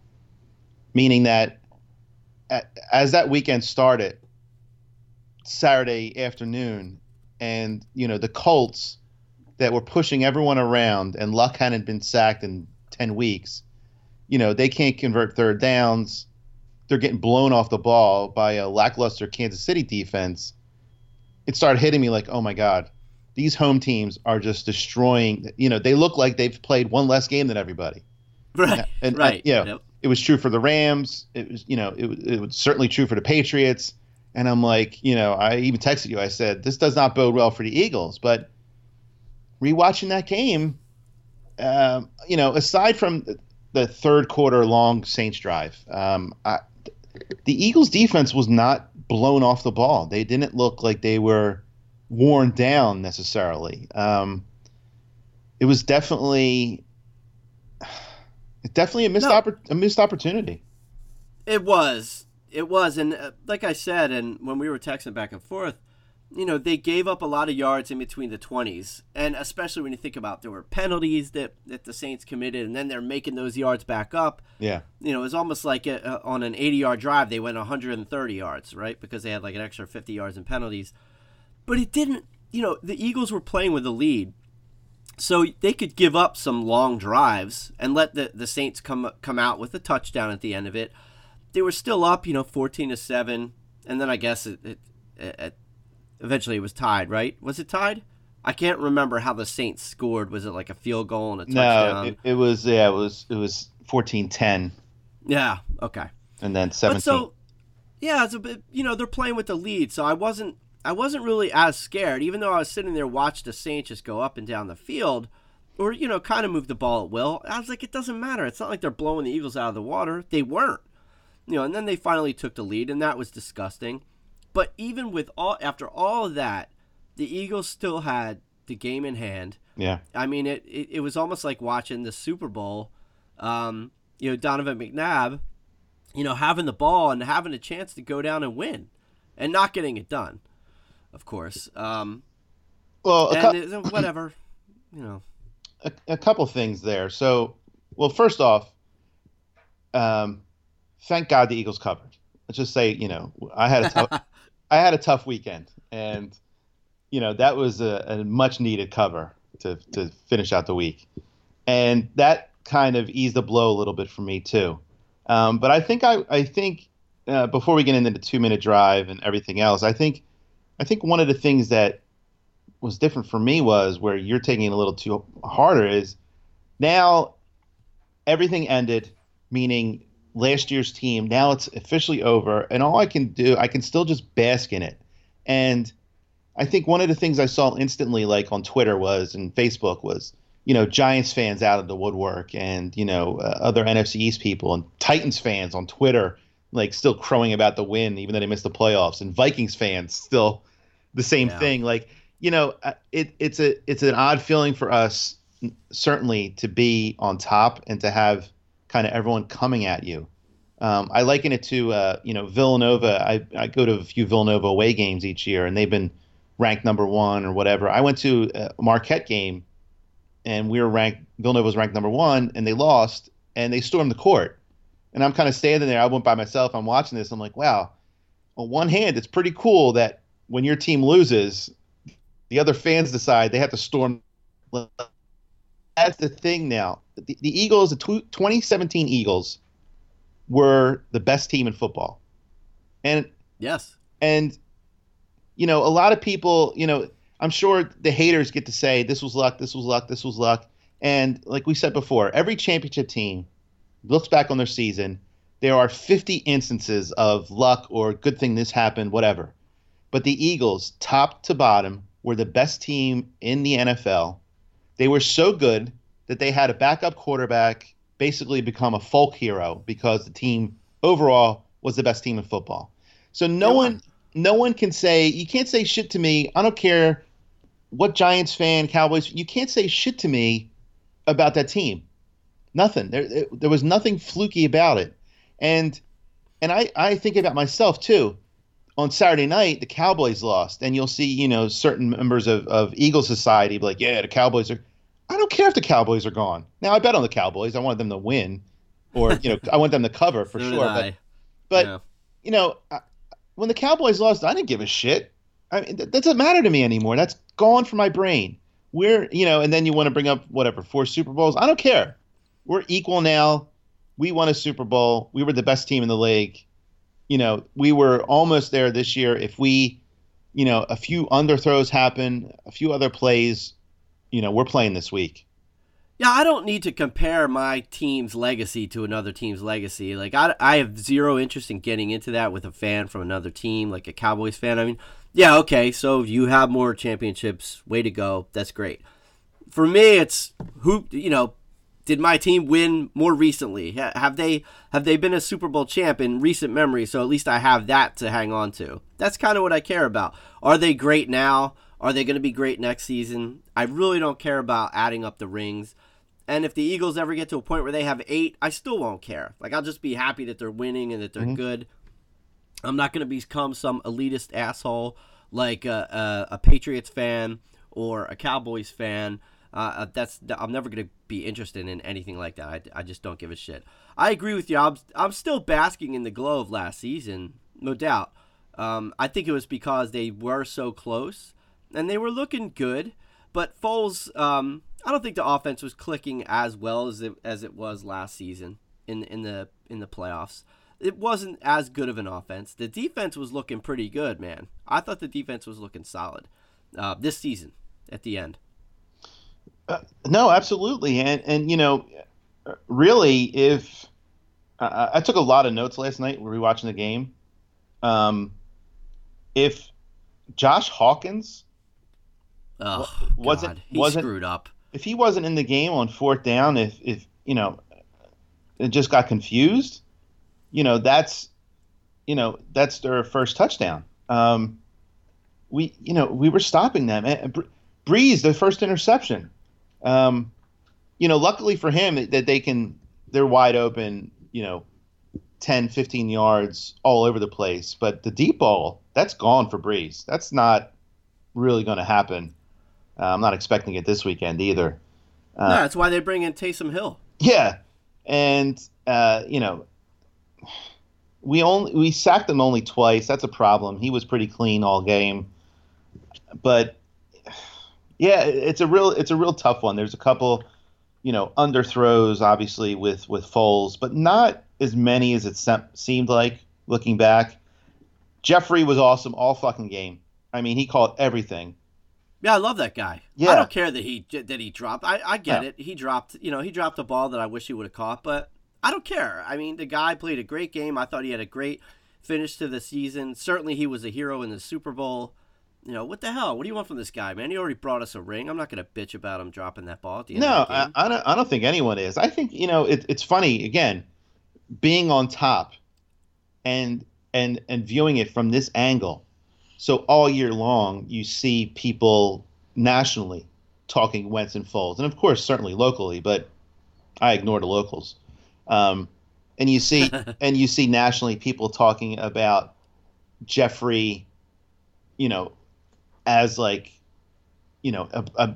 S3: meaning that as that weekend started, Saturday afternoon, and you know the Colts that were pushing everyone around, and Luck hadn't been sacked in ten weeks. You know they can't convert third downs. They're getting blown off the ball by a lackluster Kansas City defense. It started hitting me like, oh my god, these home teams are just destroying. You know they look like they've played one less game than everybody.
S2: right,
S3: And,
S2: right.
S3: yeah.
S2: Yep.
S3: It was true for the Rams. It was, you know, it, it was certainly true for the Patriots. And I'm like, you know, I even texted you. I said, this does not bode well for the Eagles. But rewatching that game, um, you know, aside from the third quarter long Saints drive, um, I, the Eagles defense was not blown off the ball. They didn't look like they were worn down necessarily. Um, it was definitely, definitely a missed
S2: No.
S3: oppor- a missed opportunity.
S2: It was. It was. And uh, like I said, and when we were texting back and forth, you know, they gave up a lot of yards in between the 20s. And especially when you think about there were penalties that, that the Saints committed, and then they're making those yards back up.
S3: Yeah,
S2: You know, it was almost like uh on an 80 yard drive, they went 130 yards, right? Because they had like an extra 50 yards in penalties. But it didn't, you know, the Eagles were playing with a lead. So they could give up some long drives and let the, the Saints come come out with a touchdown at the end of it. They were still up, you know, 14 to 7. And then I guess it, it, it eventually it was tied, right? Was it tied? I can't remember how the Saints scored. Was it like a field goal and a touchdown?
S3: no, it, it was yeah, it was it was 14-10
S2: yeah, okay.
S3: and then 17.
S2: But so, yeah, it's a bit. You know, they're playing with the lead, so I wasn't. I wasn't really as scared, even though I was sitting there watching the Saints just go up and down the field, or you know, kind of move the ball at will. I was like, it doesn't matter. It's not like they're blowing the Eagles out of the water. They weren't. You know, and then they finally took the lead, and that was disgusting. But even with all after all of that, the Eagles still had the game in hand.
S3: yeah.
S2: I mean, it, it, it was almost like watching the Super Bowl. Um, you know, Donovan McNabb, you know, having the ball and having a chance to go down and win, and not getting it done, of course. Um,
S3: Well, cou-
S2: whatever, you know.
S3: a, a couple things there. So, well, first off, um, thank God the Eagles covered. Let's just say, you know, I had a tough, I had a tough weekend, and you know that was a, a much needed cover to to finish out the week, and that kind of eased the blow a little bit for me too. Um, but I think I I think uh, before we get into the two minute drive and everything else, I think I think one of the things that was different for me was where you're taking it a little too harder is now everything ended, meaning last year's team. Now it's officially over, and all I can do, I can still just bask in it. And I think one of the things I saw instantly, like on Twitter was and Facebook, was you know Giants fans out of the woodwork, and you know uh, other NFC East people, and Titans fans on Twitter, like still crowing about the win, even though they missed the playoffs, and Vikings fans still the same
S2: Yeah.
S3: thing. Like you know, uh, it, it's a it's an odd feeling for us certainly to be on top and to have kind of everyone coming at you. Um, I liken it to uh, you know Villanova. I, I go to a few Villanova away games each year, and they've been ranked number one or whatever. I went to a Marquette game, and we were ranked. Villanova was ranked number one, and they lost, and they stormed the court. And I'm kind of standing there. I went by myself. I'm watching this. I'm like, wow. On one hand, it's pretty cool that when your team loses, the other fans decide they have to storm. That's the thing now. The, the Eagles, the tw- 2017 Eagles, were the best team in football, and
S2: Yes.
S3: and you know a lot of people, you know, I'm sure the haters get to say this was luck, this was luck, this was luck, and like we said before, every championship team looks back on their season. There are 50 instances of luck or good thing this happened, whatever. But the Eagles, top to bottom, were the best team in the NFL. They were so good that they had a backup quarterback basically become a folk hero because the team overall was the best team in football. So no one no one can say you can't say shit to me. I don't care what Giants fan, Cowboys, you can't say shit to me about that team. Nothing. There there was nothing fluky about it. And and I I think about myself too. On Saturday night, the Cowboys lost, and you'll see, you know, certain members of, of Eagle Society be like, yeah, the Cowboys are. I don't care if the Cowboys are gone. Now, I bet on the Cowboys. I want them to win, or you know, I want them to cover for
S2: So
S3: sure. But but
S2: Yeah.
S3: you know, I, when the Cowboys lost, I didn't give a shit. I mean, that doesn't matter to me anymore. That's gone from my brain. We're, you know, and then you want to bring up whatever four Super Bowls. I don't care. We're equal now. We won a Super Bowl. We were the best team in the league. You know, we were almost there this year. If we, you know, a few underthrows happen, a few other plays, you know, we're playing this week.
S2: Yeah, I don't need to compare my team's legacy to another team's legacy. Like, I, I have zero interest in getting into that with a fan from another team, like a Cowboys fan. I mean, yeah, okay, so you have more championships. Way to go. That's great. for me, it's who you know. Did my team win more recently? Have they have they been a Super Bowl champ in recent memory? So at least I have that to hang on to. That's kind of what I care about. Are they great now? Are they going to be great next season? I really don't care about adding up the rings. And if the Eagles ever get to a point where they have eight, I still won't care. Like I'll just be happy that they're winning and that they're mm-hmm. good. I'm not going to become some elitist asshole like a, a, a Patriots fan or a Cowboys fan. Uh, that's I'm never to be interested in anything like that. I, I just don't give a shit. I agree with you. I'm, I'm still basking in the glow of last season, no doubt. Um, I think it was because they were so close and they were looking good. But Foles, um, I don't think the offense was clicking as well as it as it was last season in in the in the playoffs. It wasn't as good of an offense. The defense was looking pretty good, man. I thought the defense was looking solid uh, this season at the end.
S3: Uh, no, absolutely, and and you know, really, if uh, I took a lot of notes last night rewatching the game, um, if Josh Hawkins
S2: Oh,
S3: wasn't-
S2: God. he
S3: wasn't-
S2: screwed up.
S3: if he wasn't in the game on fourth down, if if you know, it just got confused, you know, that's you know that's their first touchdown. Um, we you know we were stopping them. And Bre- Brees, the first interception. Um, you know, luckily for him that they can they're wide open. You know, 10, 15 yards all over the place. But the deep ball, that's gone for Brees. That's not really going to happen. Uh, I'm not expecting it this weekend either.
S2: no, that's why they bring in Taysom Hill.
S3: Yeah, and uh, you know, we only we sacked him only twice. That's a problem. He was pretty clean all game, but yeah, it's a real it's a real tough one. There's a couple, you know, underthrows obviously with with Foles, but not as many as it se- seemed like looking back. Jeffery was awesome all fucking game. I mean, he caught everything.
S2: Yeah, I love that guy.
S3: Yeah.
S2: I don't care that he that he dropped. I, I get
S3: Yeah.
S2: it. He dropped. You know, he dropped a ball that I wish he would have caught, but I don't care. I mean, the guy played a great game. I thought he had a great finish to the season. Certainly, he was a hero in the Super Bowl. You know, what the hell? What do you want from this guy, man? He already brought us a ring. I'm not going to bitch about him dropping that ball at the end
S3: No, I. I don't. I don't think anyone is. I think you know it, it's funny again, being on top, and and and viewing it from this angle. So all year long, you see people nationally talking Wentz and Foles, and of course, certainly locally. But I ignore the locals. Um, and you see, and you see nationally people talking about Jeffery, you know, as like, you know, a, a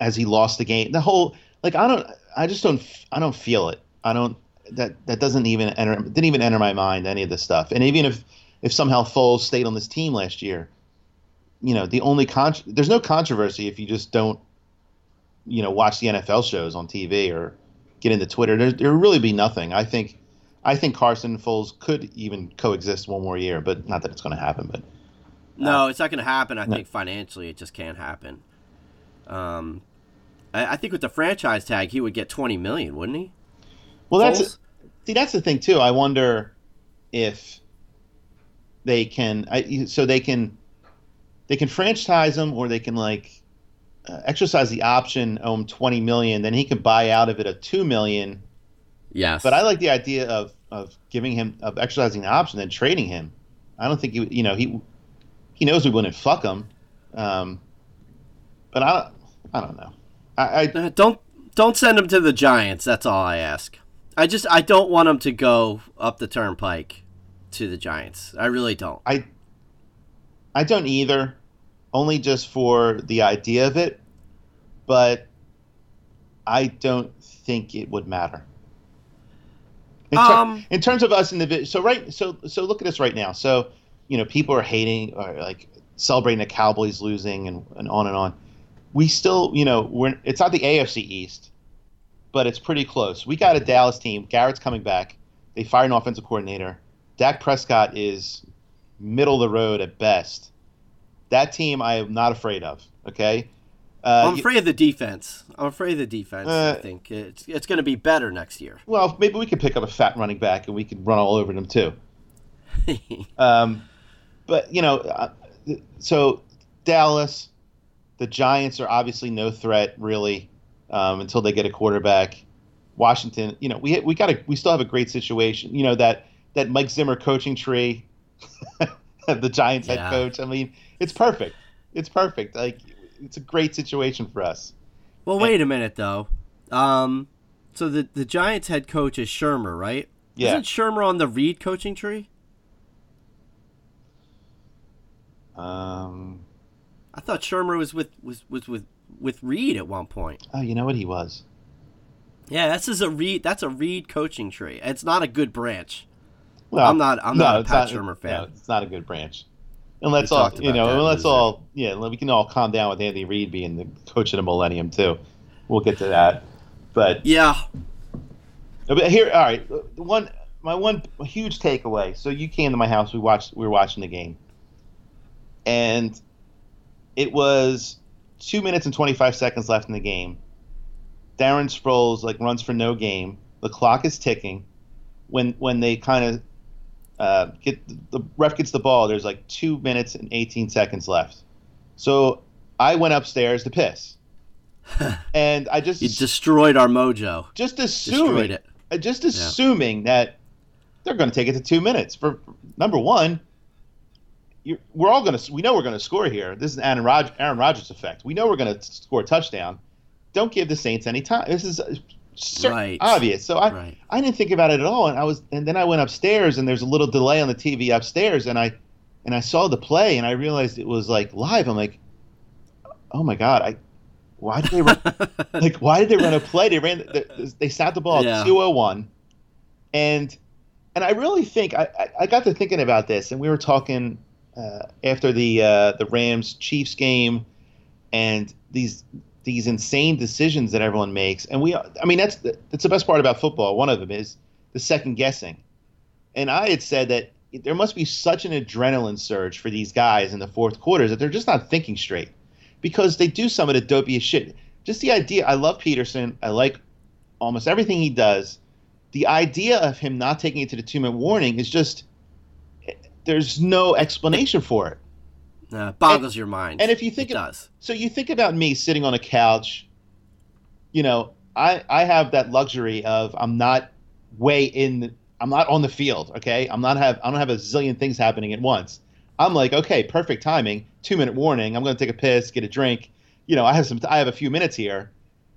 S3: as he lost the game. The whole like I don't I just don't I don't feel it. I don't that that doesn't even enter didn't even enter my mind any of this stuff. And even if if somehow Foles stayed on this team last year, you know, the only con there's no controversy if you just don't you know watch the NFL shows on TV or get into Twitter. There there really be nothing. I think I think Carson Foles could even coexist one more year, but not that it's going to happen. But
S2: No, it's not going to happen. I
S3: No.
S2: think financially, it just can't happen. Um, I, I think with the franchise tag, he would get 20 million, wouldn't he?
S3: Well, that's see, that's the thing too. I wonder if they can, I, so they can, they can franchise him, or they can like uh, exercise the option, owe him twenty million, then he can buy out of it a two million.
S2: Yes.
S3: But I like the idea of of giving him of exercising the option and trading him. I don't think he, you know, he he knows we wouldn't fuck him, um, but I I don't know. I, I
S2: Uh, don't don't send him to the Giants. That's all I ask. I just I don't want him to go up the turnpike to the Giants. I really don't.
S3: I I don't either, only just for the idea of it, but I don't think it would matter. In, ter-
S2: Um,
S3: in terms of us individuals, so right, so so look at us right now. So you know, people are hating or like celebrating the Cowboys losing and, and on and on. We still, you know, we're it's not the AFC East, but it's pretty close. We got a Dallas team. Garrett's coming back. They fired an offensive coordinator. Dak Prescott is middle of the road at best. That team I am not afraid of. Okay. Uh,
S2: I'm afraid of the defense. I'm afraid of the defense.
S3: Uh,
S2: I think it's it's going to be better next year.
S3: well, maybe we could pick up a fat running back and we could run all over them too. Um, but you know, uh, so Dallas, The Giants are obviously no threat really um, until they get a quarterback. Washington, you know, we we got a we still have a great situation. You know that that Mike Zimmer coaching tree, the Giants
S2: Yeah.
S3: head coach. I mean, it's perfect. It's perfect. Like it's a great situation for us.
S2: Well, wait a minute though. Um, so the the Giants head coach is Shurmur, right?
S3: Yeah.
S2: Isn't Shurmur on the Reid coaching tree?
S3: Um,
S2: I thought Shurmur was with was was with with Reid at one point.
S3: oh, you know what he was.
S2: Yeah, this is a Reid. That's a Reid coaching tree. It's not a good branch.
S3: Well,
S2: I'm not- I'm not a Pat Shurmur fan.
S3: No, it's not a good branch. And let's all, you know, and let's all, yeah, we can all calm down with Andy Reid being the coach of the Millennium too. We'll get to that. But
S2: Yeah.
S3: But here, all right. The one, my one huge takeaway. So you came to my house. We watched. We were watching the game, and it was two minutes and twenty five seconds left in the game. Darren Sproles like runs for no game. The clock is ticking. When when they kind of uh, get the ref gets the ball, there's like two minutes and eighteen seconds left. So I went upstairs to piss, and I just
S2: You destroyed our mojo.
S3: just assuming
S2: it.
S3: uh, just assuming that they're going to take it to two minutes. For number one, we're all going to we know we're going to score here. This is Aaron, Rod, Aaron Rodgers effect. We know we're going to score a touchdown. Don't give the Saints any time. This is uh, cer-
S2: Right.
S3: obvious. So I
S2: Right.
S3: I didn't think about it at all, and I was and then I went upstairs and there's a little delay on the TV upstairs, and I and I saw the play and I realized it was like live. I'm like, oh my god, I why did they run, like why did they run a play? They ran they, they snapped the ball
S2: Yeah.
S3: at 201, and and I really think I, I I got to thinking about this, and we were talking uh, after the uh, the Rams Chiefs game, and these these insane decisions that everyone makes, and we I mean that's the, that's the best part about football. One of them is the second guessing, and I had said that there must be such an adrenaline surge for these guys in the fourth quarters that they're just not thinking straight because they do some of the dopiest shit. Just the idea, I love Pederson. I like almost everything he does. The idea of him not taking it to the two minute warning is just there's no explanation for it.
S2: Nah, boggles your mind.
S3: and if you think
S2: it
S3: of-
S2: does,
S3: So you think about me sitting on a couch, you know, I I have that luxury of I'm not way in I'm not on the field, okay? I'm not have I don't have a zillion things happening at once. I'm like, okay, perfect timing, 2 minute warning. I'm going to take a piss, get a drink. You know, I have some I have a few minutes here.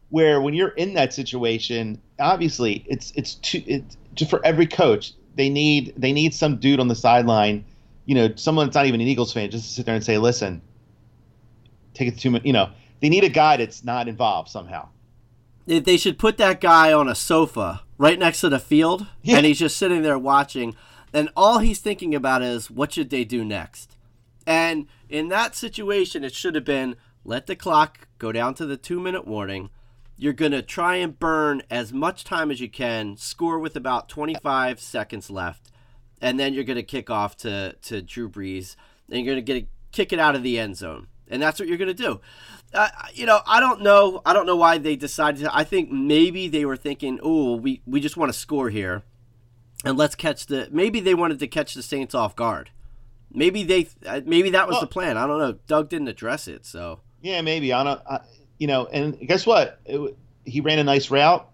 S3: Where when you're in that situation, obviously it's it's too it's just for every coach, they need they need some dude on the sideline, you know, someone that's not even an Eagles fan just to sit there and say, "Listen, take it to two minutes. You know, they need a guy that's not involved somehow.
S2: they, they should put that guy on a sofa right next to the field,
S3: Yeah.
S2: and he's just sitting there watching, and all he's thinking about is what should they do next. And in that situation, it should have been let the clock go down to the two minute warning. You're going to try and burn as much time as you can, score with about 25 seconds left, and then you're going to kick off to, to Drew Brees, and you're going to get kick it out of the end zone. And that's what you're going to do. Uh, you know, I don't know. I don't know why they decided to. I think maybe they were thinking, oh, we, we just want to score here. And let's catch the. Maybe they wanted to catch the Saints off guard. Maybe they. uh, Maybe that was
S3: Well-
S2: the plan. I don't know. Doug didn't address it, so.
S3: Yeah, maybe. I don't. I, you know, and guess what? It, he ran a nice route.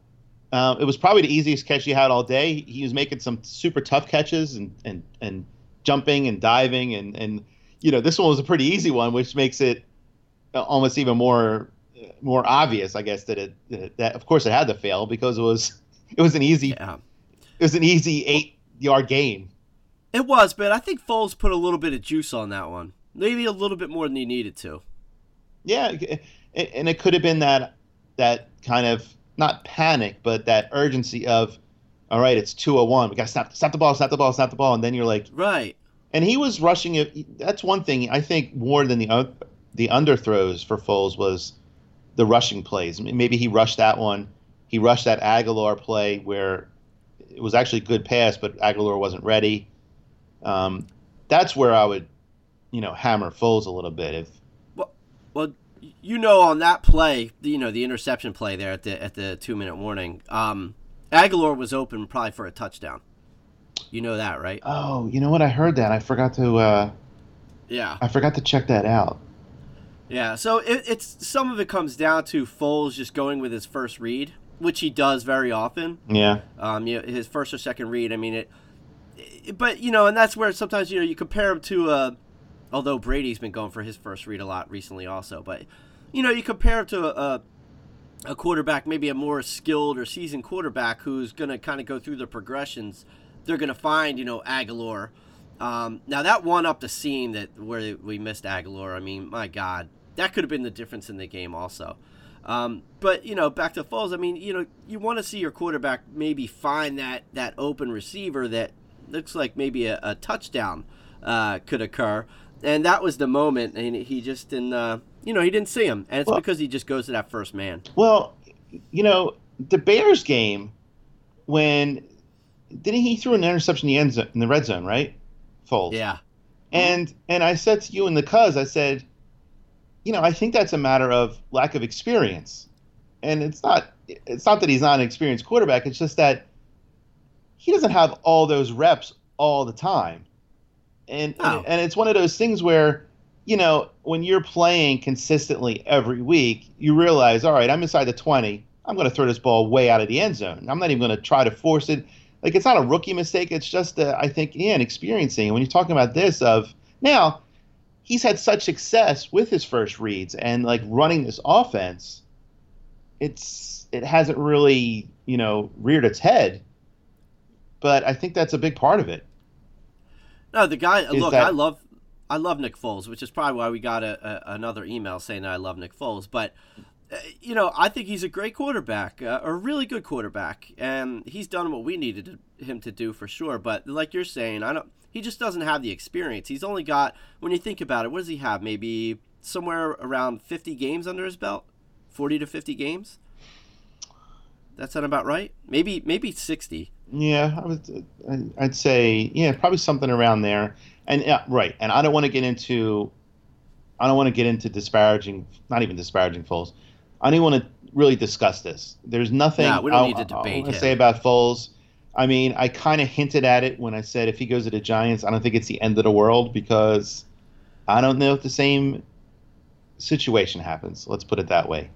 S3: Um, it was probably the easiest catch he had all day. He was making some super tough catches and and and jumping and diving and and you know this one was a pretty easy one, which makes it uh, almost even more more obvious, I guess, that it that, that of course it had to fail because it was it was an easy
S2: Yeah.
S3: it was an easy eight yard game.
S2: It was, but I think Foles put a little bit of juice on that one. Maybe a little bit more than he needed to.
S3: Yeah, and it could have been that that kind of not panic, but that urgency of, all right, it's two oh one. We got to snap, snap the ball, snap the ball, snap the ball, and then you're like,
S2: Right.
S3: and he was rushing it. That's one thing I think more than the the underthrows for Foles was the rushing plays. Maybe he rushed that one. He rushed that Agholor play where it was actually a good pass, but Agholor wasn't ready. Um, that's where I would, you know, hammer Foles a little bit. If
S2: you know, on that play, you know, the interception play there at the at the two minute warning, um, Agholor was open probably for a touchdown. You know that, right?
S3: oh, you know what? I heard that. I forgot to. Uh,
S2: Yeah.
S3: I forgot to check that out.
S2: Yeah, so it, it's some of it comes down to Foles just going with his first read, which he does very often.
S3: Yeah.
S2: Um, you know, his first or second read. I mean it, it, but you know, and that's where sometimes you know you compare him to. Uh, although Brady's been going for his first read a lot recently, also, but you know, you compare to a, a quarterback, maybe a more skilled or seasoned quarterback who's going to kind of go through the progressions. They're going to find, you know, Agholor. Um, now that one up the seam that where we missed Agholor, I mean, my God, that could have been the difference in the game, also. Um, but you know, back to Foles. I mean, you know, you want to see your quarterback maybe find that that open receiver that looks like maybe a, a touchdown uh, could occur, and that was the moment, and he just didn't. Uh, you know, he didn't see him, and it's
S3: Well-
S2: because he just goes to that first man.
S3: Well, you know, the Bears game when didn't he threw an interception in the end zone, in the red zone, right? Foles.
S2: Yeah,
S3: And and I said to you in the cuz, I said, you know, I think that's a matter of lack of experience. And it's not it's not that he's not an experienced quarterback, it's just that he doesn't have all those reps all the time. And
S2: No.
S3: and, it's one of those things where you know, when you're playing consistently every week, you realize, all right, I'm inside the 20. I'm going to throw this ball way out of the end zone. I'm not even going to try to force it. Like it's not a rookie mistake. It's just, uh, I think, yeah, experiencing. When you're talking about this, of now, he's had such success with his first reads and like running this offense. It's it hasn't really you know reared its head, but I think that's a big part of it.
S2: No, the guy. Look,
S3: that-
S2: I love, I love Nick Foles, which is probably why we got a, a, another email saying I love Nick Foles. But uh, you know, I think he's a great quarterback, uh, a really good quarterback, and he's done what we needed him to do for sure. But like you're saying, I don't. He just doesn't have the experience. He's only got, when you think about it, what does he have? Maybe somewhere around 50 games under his belt, 40 to 50 games. That's not about right. Maybe maybe 60.
S3: Yeah, I would. I- I'd say yeah, probably something around there. And yeah, right. And I don't want to get into. I don't want to get into disparaging. Not even disparaging Foles. I don't want to really discuss this. There's nothing.
S2: Yeah, we don't
S3: I-
S2: need to
S3: I- I say about Foles. I mean, I kind of hinted at it when I said if he goes to the Giants, I don't think it's the end of the world because I don't know if the same situation happens. Let's put it that way.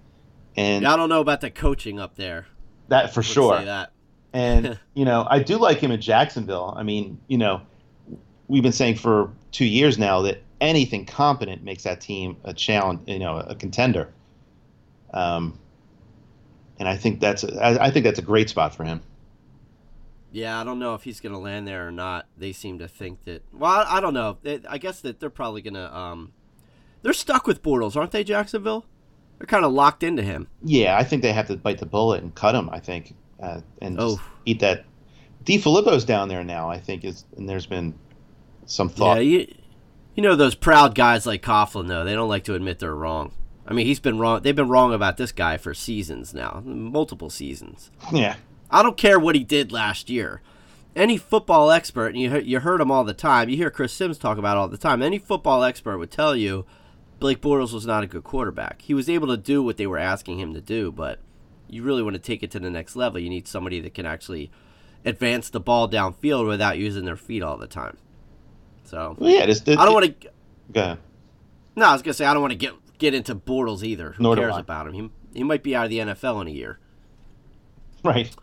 S3: And
S2: Yeah, I don't know about the coaching up there.
S3: that for
S2: Let's
S3: sure.
S2: Say that.
S3: And you know, I do like him in Jacksonville. I mean, you know, we've been saying for two years now that anything competent makes that team a challenge, you know, a contender. Um, and I think that's a, I, I think that's a great spot for him.
S2: Yeah, I don't know if he's going to land there or not. They seem to think that. Well, I, I don't know. I guess that they're probably going to. Um, they're stuck with Bortles, aren't they, Jacksonville? They're kind of locked into him.
S3: Yeah, I think they have to bite the bullet and cut him. I think, uh, and just
S2: Oh.
S3: eat that. DeFilippo's down there now. I think is, and there's been some thought.
S2: Yeah, you, you know those proud guys like Coughlin, though. They don't like to admit they're wrong. I mean, he's been wrong. They've been wrong about this guy for seasons now, multiple seasons.
S3: yeah.
S2: I don't care what he did last year. Any football expert, and you you heard him all the time. You hear Chris Sims talk about it all the time. Any football expert would tell you Blake Bortles was not a good quarterback. He was able to do what they were asking him to do, but you really want to take it to the next level. You need somebody that can actually advance the ball downfield without using their feet all the time. So
S3: Well, yeah. This,
S2: I don't want to.
S3: Go ahead.
S2: No, I was gonna say I don't want to get get into Bortles either. Who
S3: Nor
S2: cares about him? He, he might be out of the NFL in a year.
S3: Right.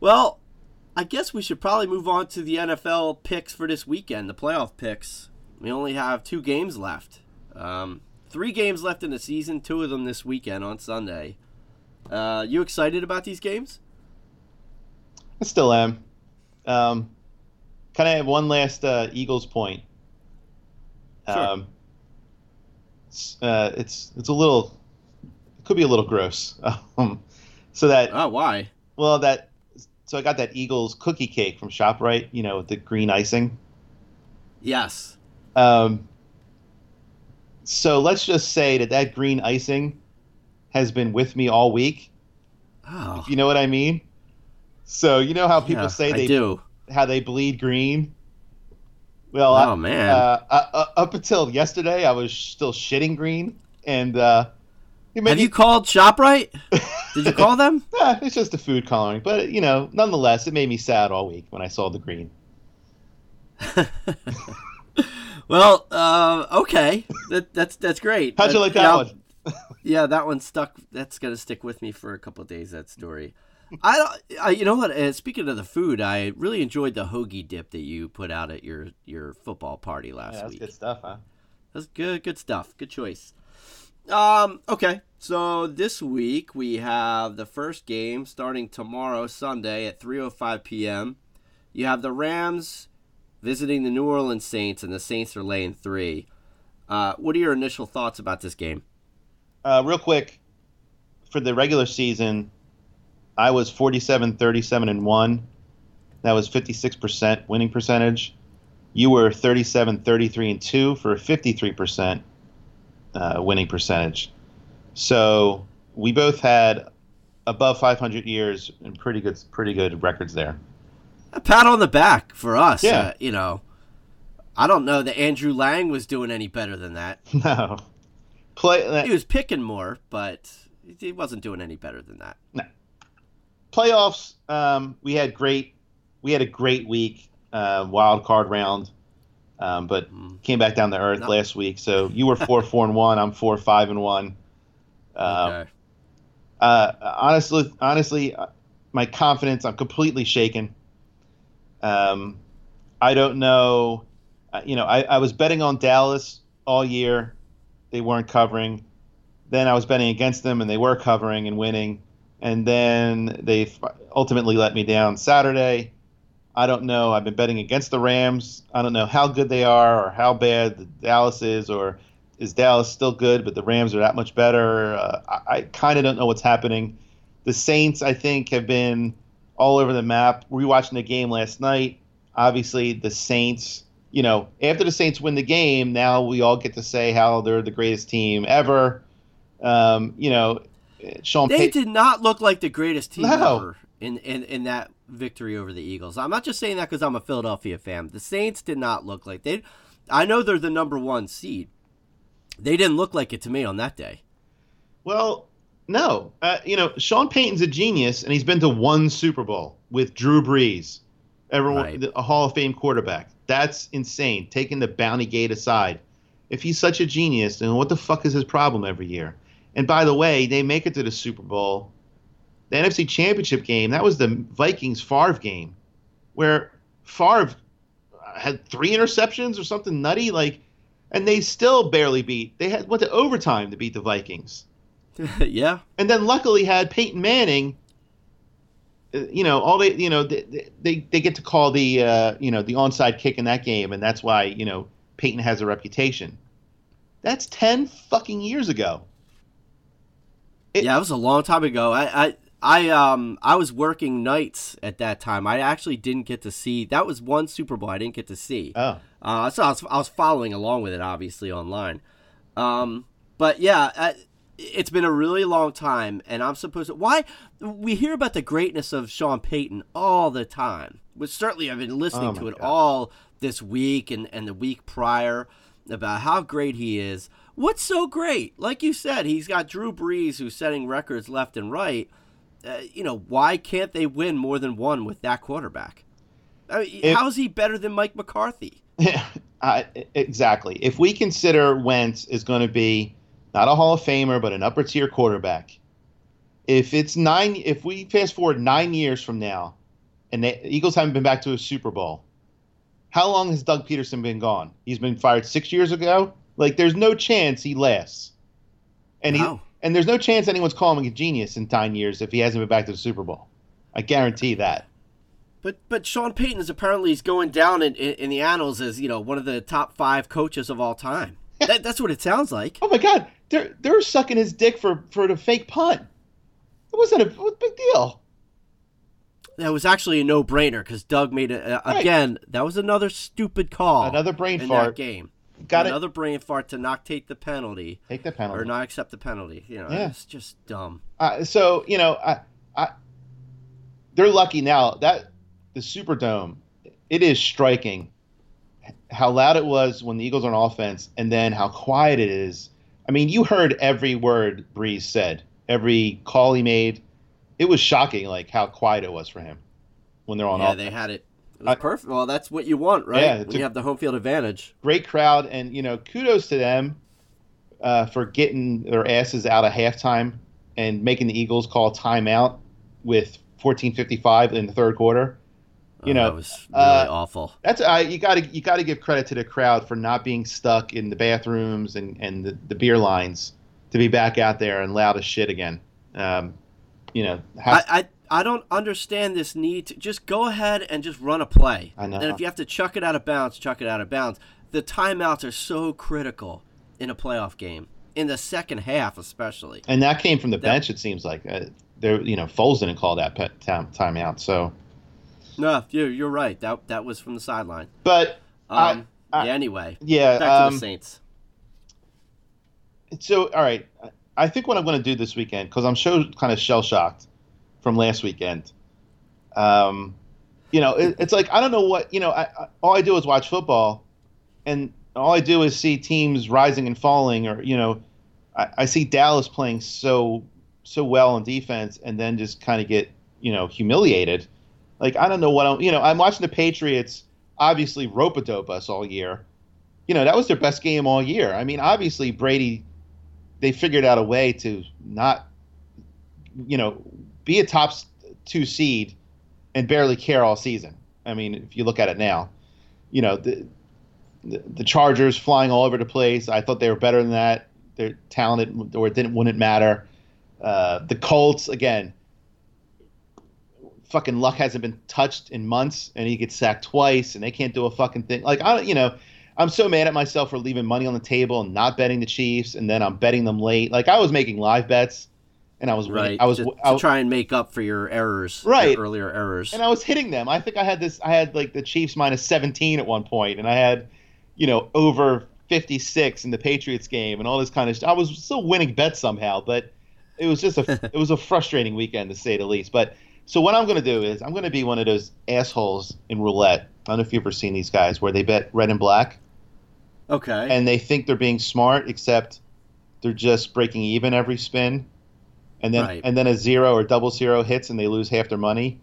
S2: Well, I guess we should probably move on to the NFL picks for this weekend, the playoff picks. We only have two games left. Um, three games left in the season, two of them this weekend on Sunday. Uh, you excited about these games?
S3: I still am. Um, can I have one last uh, Eagles point?
S2: Sure.
S3: Um, it's, uh, it's it's a little, it could be a little gross. Um, so that
S2: Oh, why?
S3: well that so I got that Eagles cookie cake from Shoprite, you know, with the green icing.
S2: Yes.
S3: Um, so let's just say that that green icing has been with me all week.
S2: Oh,
S3: You know what I mean? So you know how people
S2: yeah,
S3: say
S2: I
S3: they
S2: do.
S3: how they bleed green. Well,
S2: Oh,
S3: I-
S2: man.
S3: uh, uh, uh, up until yesterday, I was still shitting green, and uh,
S2: Have
S3: me-
S2: you called Shoprite? Did you call them?
S3: Eh, it's just a food coloring, but you know, nonetheless, it made me sad all week when I saw the green.
S2: Well, uh, okay, that, that's that's great.
S3: How'd you like that
S2: yeah,
S3: one?
S2: Yeah, that one stuck. That's gonna stick with me for a couple of days. That story. I don't. I, you know what? Uh, speaking of the food, I really enjoyed the hoagie dip that you put out at your your football party last
S3: Yeah, that's
S2: week.
S3: good stuff, huh?
S2: That's good. Good stuff. Good choice. Um. Okay. So this week we have the first game starting tomorrow, Sunday at 3:05 p.m. You have the Rams visiting the New Orleans Saints, and the Saints are laying three. Uh, what are your initial thoughts about this game?
S3: Uh, real quick, for the regular season, I was 47, 37, and 1. That was 56% winning percentage. You were 37, 33, and 2 for a 53% uh, winning percentage. So we both had above 500 years and pretty good, pretty good records there.
S2: A pat on the back for us.
S3: Yeah.
S2: Uh, you know, I don't know that Andrew Lang was doing any better than that.
S3: No. Play,
S2: He was picking more, but he wasn't doing any better than that. No.
S3: Playoffs, um, we had great, we had a great week, uh, wild card round, um, but
S2: Mm.
S3: came back down to earth
S2: No.
S3: last week. So you were four, four and one. I'm four, five and one. Um,
S2: Okay.
S3: uh, honestly, honestly, uh, my confidence, I'm completely shaken. Um, I don't know. Uh, you know, I, I was betting on Dallas all year. They weren't covering. Then I was betting against them, and they were covering and winning. And then they ultimately let me down Saturday. I don't know. I've been betting against the Rams. I don't know how good they are or how bad Dallas is, or is Dallas still good, but the Rams are that much better. Uh, I, I kind of don't know what's happening. The Saints, I think, have been all over the map. Rewatching the game last night, obviously the Saints. You know, after the Saints win the game, now we all get to say how they're the greatest team ever. Um, you know, Sean
S2: They
S3: Payton.
S2: did not look like the greatest team
S3: No.
S2: ever in, in, in that victory over the Eagles. I'm not just saying that because I'm a Philadelphia fan. The Saints did not look like they. I know they're the number one seed. They didn't look like it to me on that day.
S3: Well, no. Uh, you know, Sean Payton's a genius, and he's been to one Super Bowl with Drew Brees, everyone,
S2: Right.
S3: a Hall of Fame quarterback. That's insane. Taking the bounty gate aside, if he's such a genius, then what the fuck is his problem every year? And by the way, they make it to the Super Bowl. The NFC Championship game, that was the Vikings Favre game, where Favre uh, had three interceptions or something nutty, like, and they still barely beat. They had went to overtime to beat the Vikings
S2: yeah.
S3: and then luckily had Peyton Manning. Uh, You know, all they, you know, they they, they get to call the, uh, you know, the onside kick in that game, and that's why you know Payton has a reputation. That's ten fucking years ago. It-
S2: yeah, it was a long time ago. I, I I um I was working nights at that time. I actually didn't get to see. That was one Super Bowl I didn't get to see.
S3: Oh,
S2: Uh, so I was, I was following along with it, obviously, online. Um, but yeah, I, it's been a really long time, and I'm supposed to. Why? We hear about the greatness of Sean Payton all the time. Which certainly I've been listening
S3: Oh
S2: to it
S3: God.
S2: all this week and, and the week prior about how great he is. What's so great? Like you said, he's got Drew Brees who's setting records left and right. Uh, you know, why can't they win more than one with that quarterback? I mean,
S3: If-
S2: how is he better than Mike McCarthy?
S3: uh, exactly. If we consider Wentz is going to be not a Hall of Famer but an upper tier quarterback, if it's nine, if we fast forward nine years from now, and the Eagles haven't been back to a Super Bowl, how long has Doug Pederson been gone? He's been fired six years ago. Like, there's no chance he lasts, and he and there's no chance anyone's calling him a genius in nine years if he hasn't been back to the Super Bowl. I guarantee that.
S2: But but Sean Payton is apparently he's going down in, in, in the annals as you know one of the top five coaches of all time. That, that's what it sounds like.
S3: Oh my God, they're they're sucking his dick for for the fake punt. It wasn't a, it was a big deal.
S2: That was actually a no brainer because Doug made it uh,
S3: Right.
S2: again. That was another stupid call.
S3: Another brain
S2: in
S3: fart.
S2: that game.
S3: Got it.
S2: another brain fart to not take the penalty
S3: Take the penalty or
S2: not accept the penalty. You know,
S3: Yeah.
S2: it's just dumb.
S3: Uh, so you know, I, I, they're lucky now that the Superdome. It is striking how loud it was when the Eagles are on offense, and then how quiet it is. I mean, you heard every word Brees said, every call he made. It was shocking, like how quiet it was for him when they're on
S2: yeah,
S3: offense.
S2: they had it It
S3: I-
S2: perfect. Well, that's what you want, right?
S3: Yeah,
S2: when you have the home field advantage.
S3: great crowd, and you know, kudos to them uh, for getting their asses out of halftime and making the Eagles call timeout with 14:55 in the third quarter. You
S2: Oh,
S3: know,
S2: that was really
S3: uh,
S2: awful.
S3: That's I you got to you got to give credit to the crowd for not being stuck in the bathrooms and and the, the beer lines to be back out there and loud as shit again. Um, you know, has,
S2: I, I I don't understand this need to just go ahead and just run a play.
S3: I know.
S2: And if you have to chuck it out of bounds, chuck it out of bounds. The timeouts are so critical in a playoff game, in the second half especially.
S3: and that came from the
S2: That-
S3: bench. It seems like uh, there you know Foles didn't call that time, timeout. So,
S2: No, you're, you're right. That that was from the sideline.
S3: but
S2: Um,
S3: I-
S2: yeah. Anyway,
S3: yeah,
S2: back to
S3: um,
S2: the Saints.
S3: so all right i think what i'm going to do this weekend because i'm so kind of shell shocked from last weekend um, you know it, it's like i don't know what you know I, I, all i do is watch football and all i do is see teams rising and falling or you know i, I see dallas playing so so well on defense and then just kind of get you know humiliated like i don't know what i'm you know i'm watching the patriots obviously rope a dope us all year you know that was their best game all year i mean obviously brady they figured out a way to not, you know, be a top two seed and barely care all season. I mean, if you look at it now, you know, the the, the Chargers flying all over the place. I thought they were better than that. They're talented, or it didn't wouldn't matter. Uh, the Colts again. Fucking luck hasn't been touched in months, and he gets sacked twice, and they can't do a fucking thing. Like I, you know, I'm so mad at myself for leaving money on the table and not betting the Chiefs, and then I'm betting them late. Like I was making live bets, and I was.
S2: Right.
S3: I was,
S2: to,
S3: I,
S2: to try and make up for your errors, your
S3: Right.
S2: earlier errors.
S3: and I was hitting them. I think I had this. I had like the Chiefs minus 17 at one point, and I had, you know, over 56 in the Patriots game, and all this kind of. Sh- I was still winning bets somehow, but it was just a. it was a frustrating weekend to say the least. But so what I'm going to do is I'm going to be one of those assholes in roulette. I don't know if you've ever seen these guys where they bet red and black.
S2: okay.
S3: and they think they're being smart, except they're just breaking even every spin, and then
S2: Right.
S3: and then a zero or double zero hits and they lose half their money.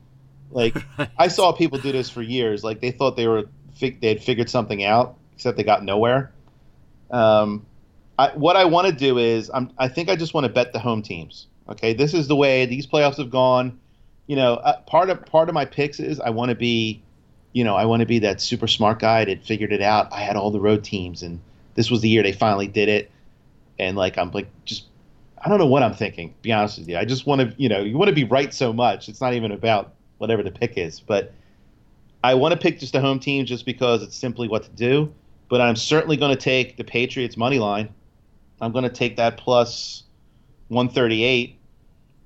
S3: Like I saw people do this for years. Like they thought they were they had figured something out, except they got nowhere. Um, I, what I want to do is I'm, I think I just want to bet the home teams. Okay, this is the way these playoffs have gone. You know, uh, part of part of my picks is I want to be, you know, I want to be that super smart guy that figured it out. I had all the road teams, and this was the year they finally did it. And like I'm like just, I don't know what I'm thinking. Be honest with you, I just want to, you know, you want to be right so much. It's not even about whatever the pick is, but I want to pick just the home team just because it's simply what to do. But I'm certainly going to take the Patriots money line. I'm going to take that plus 138,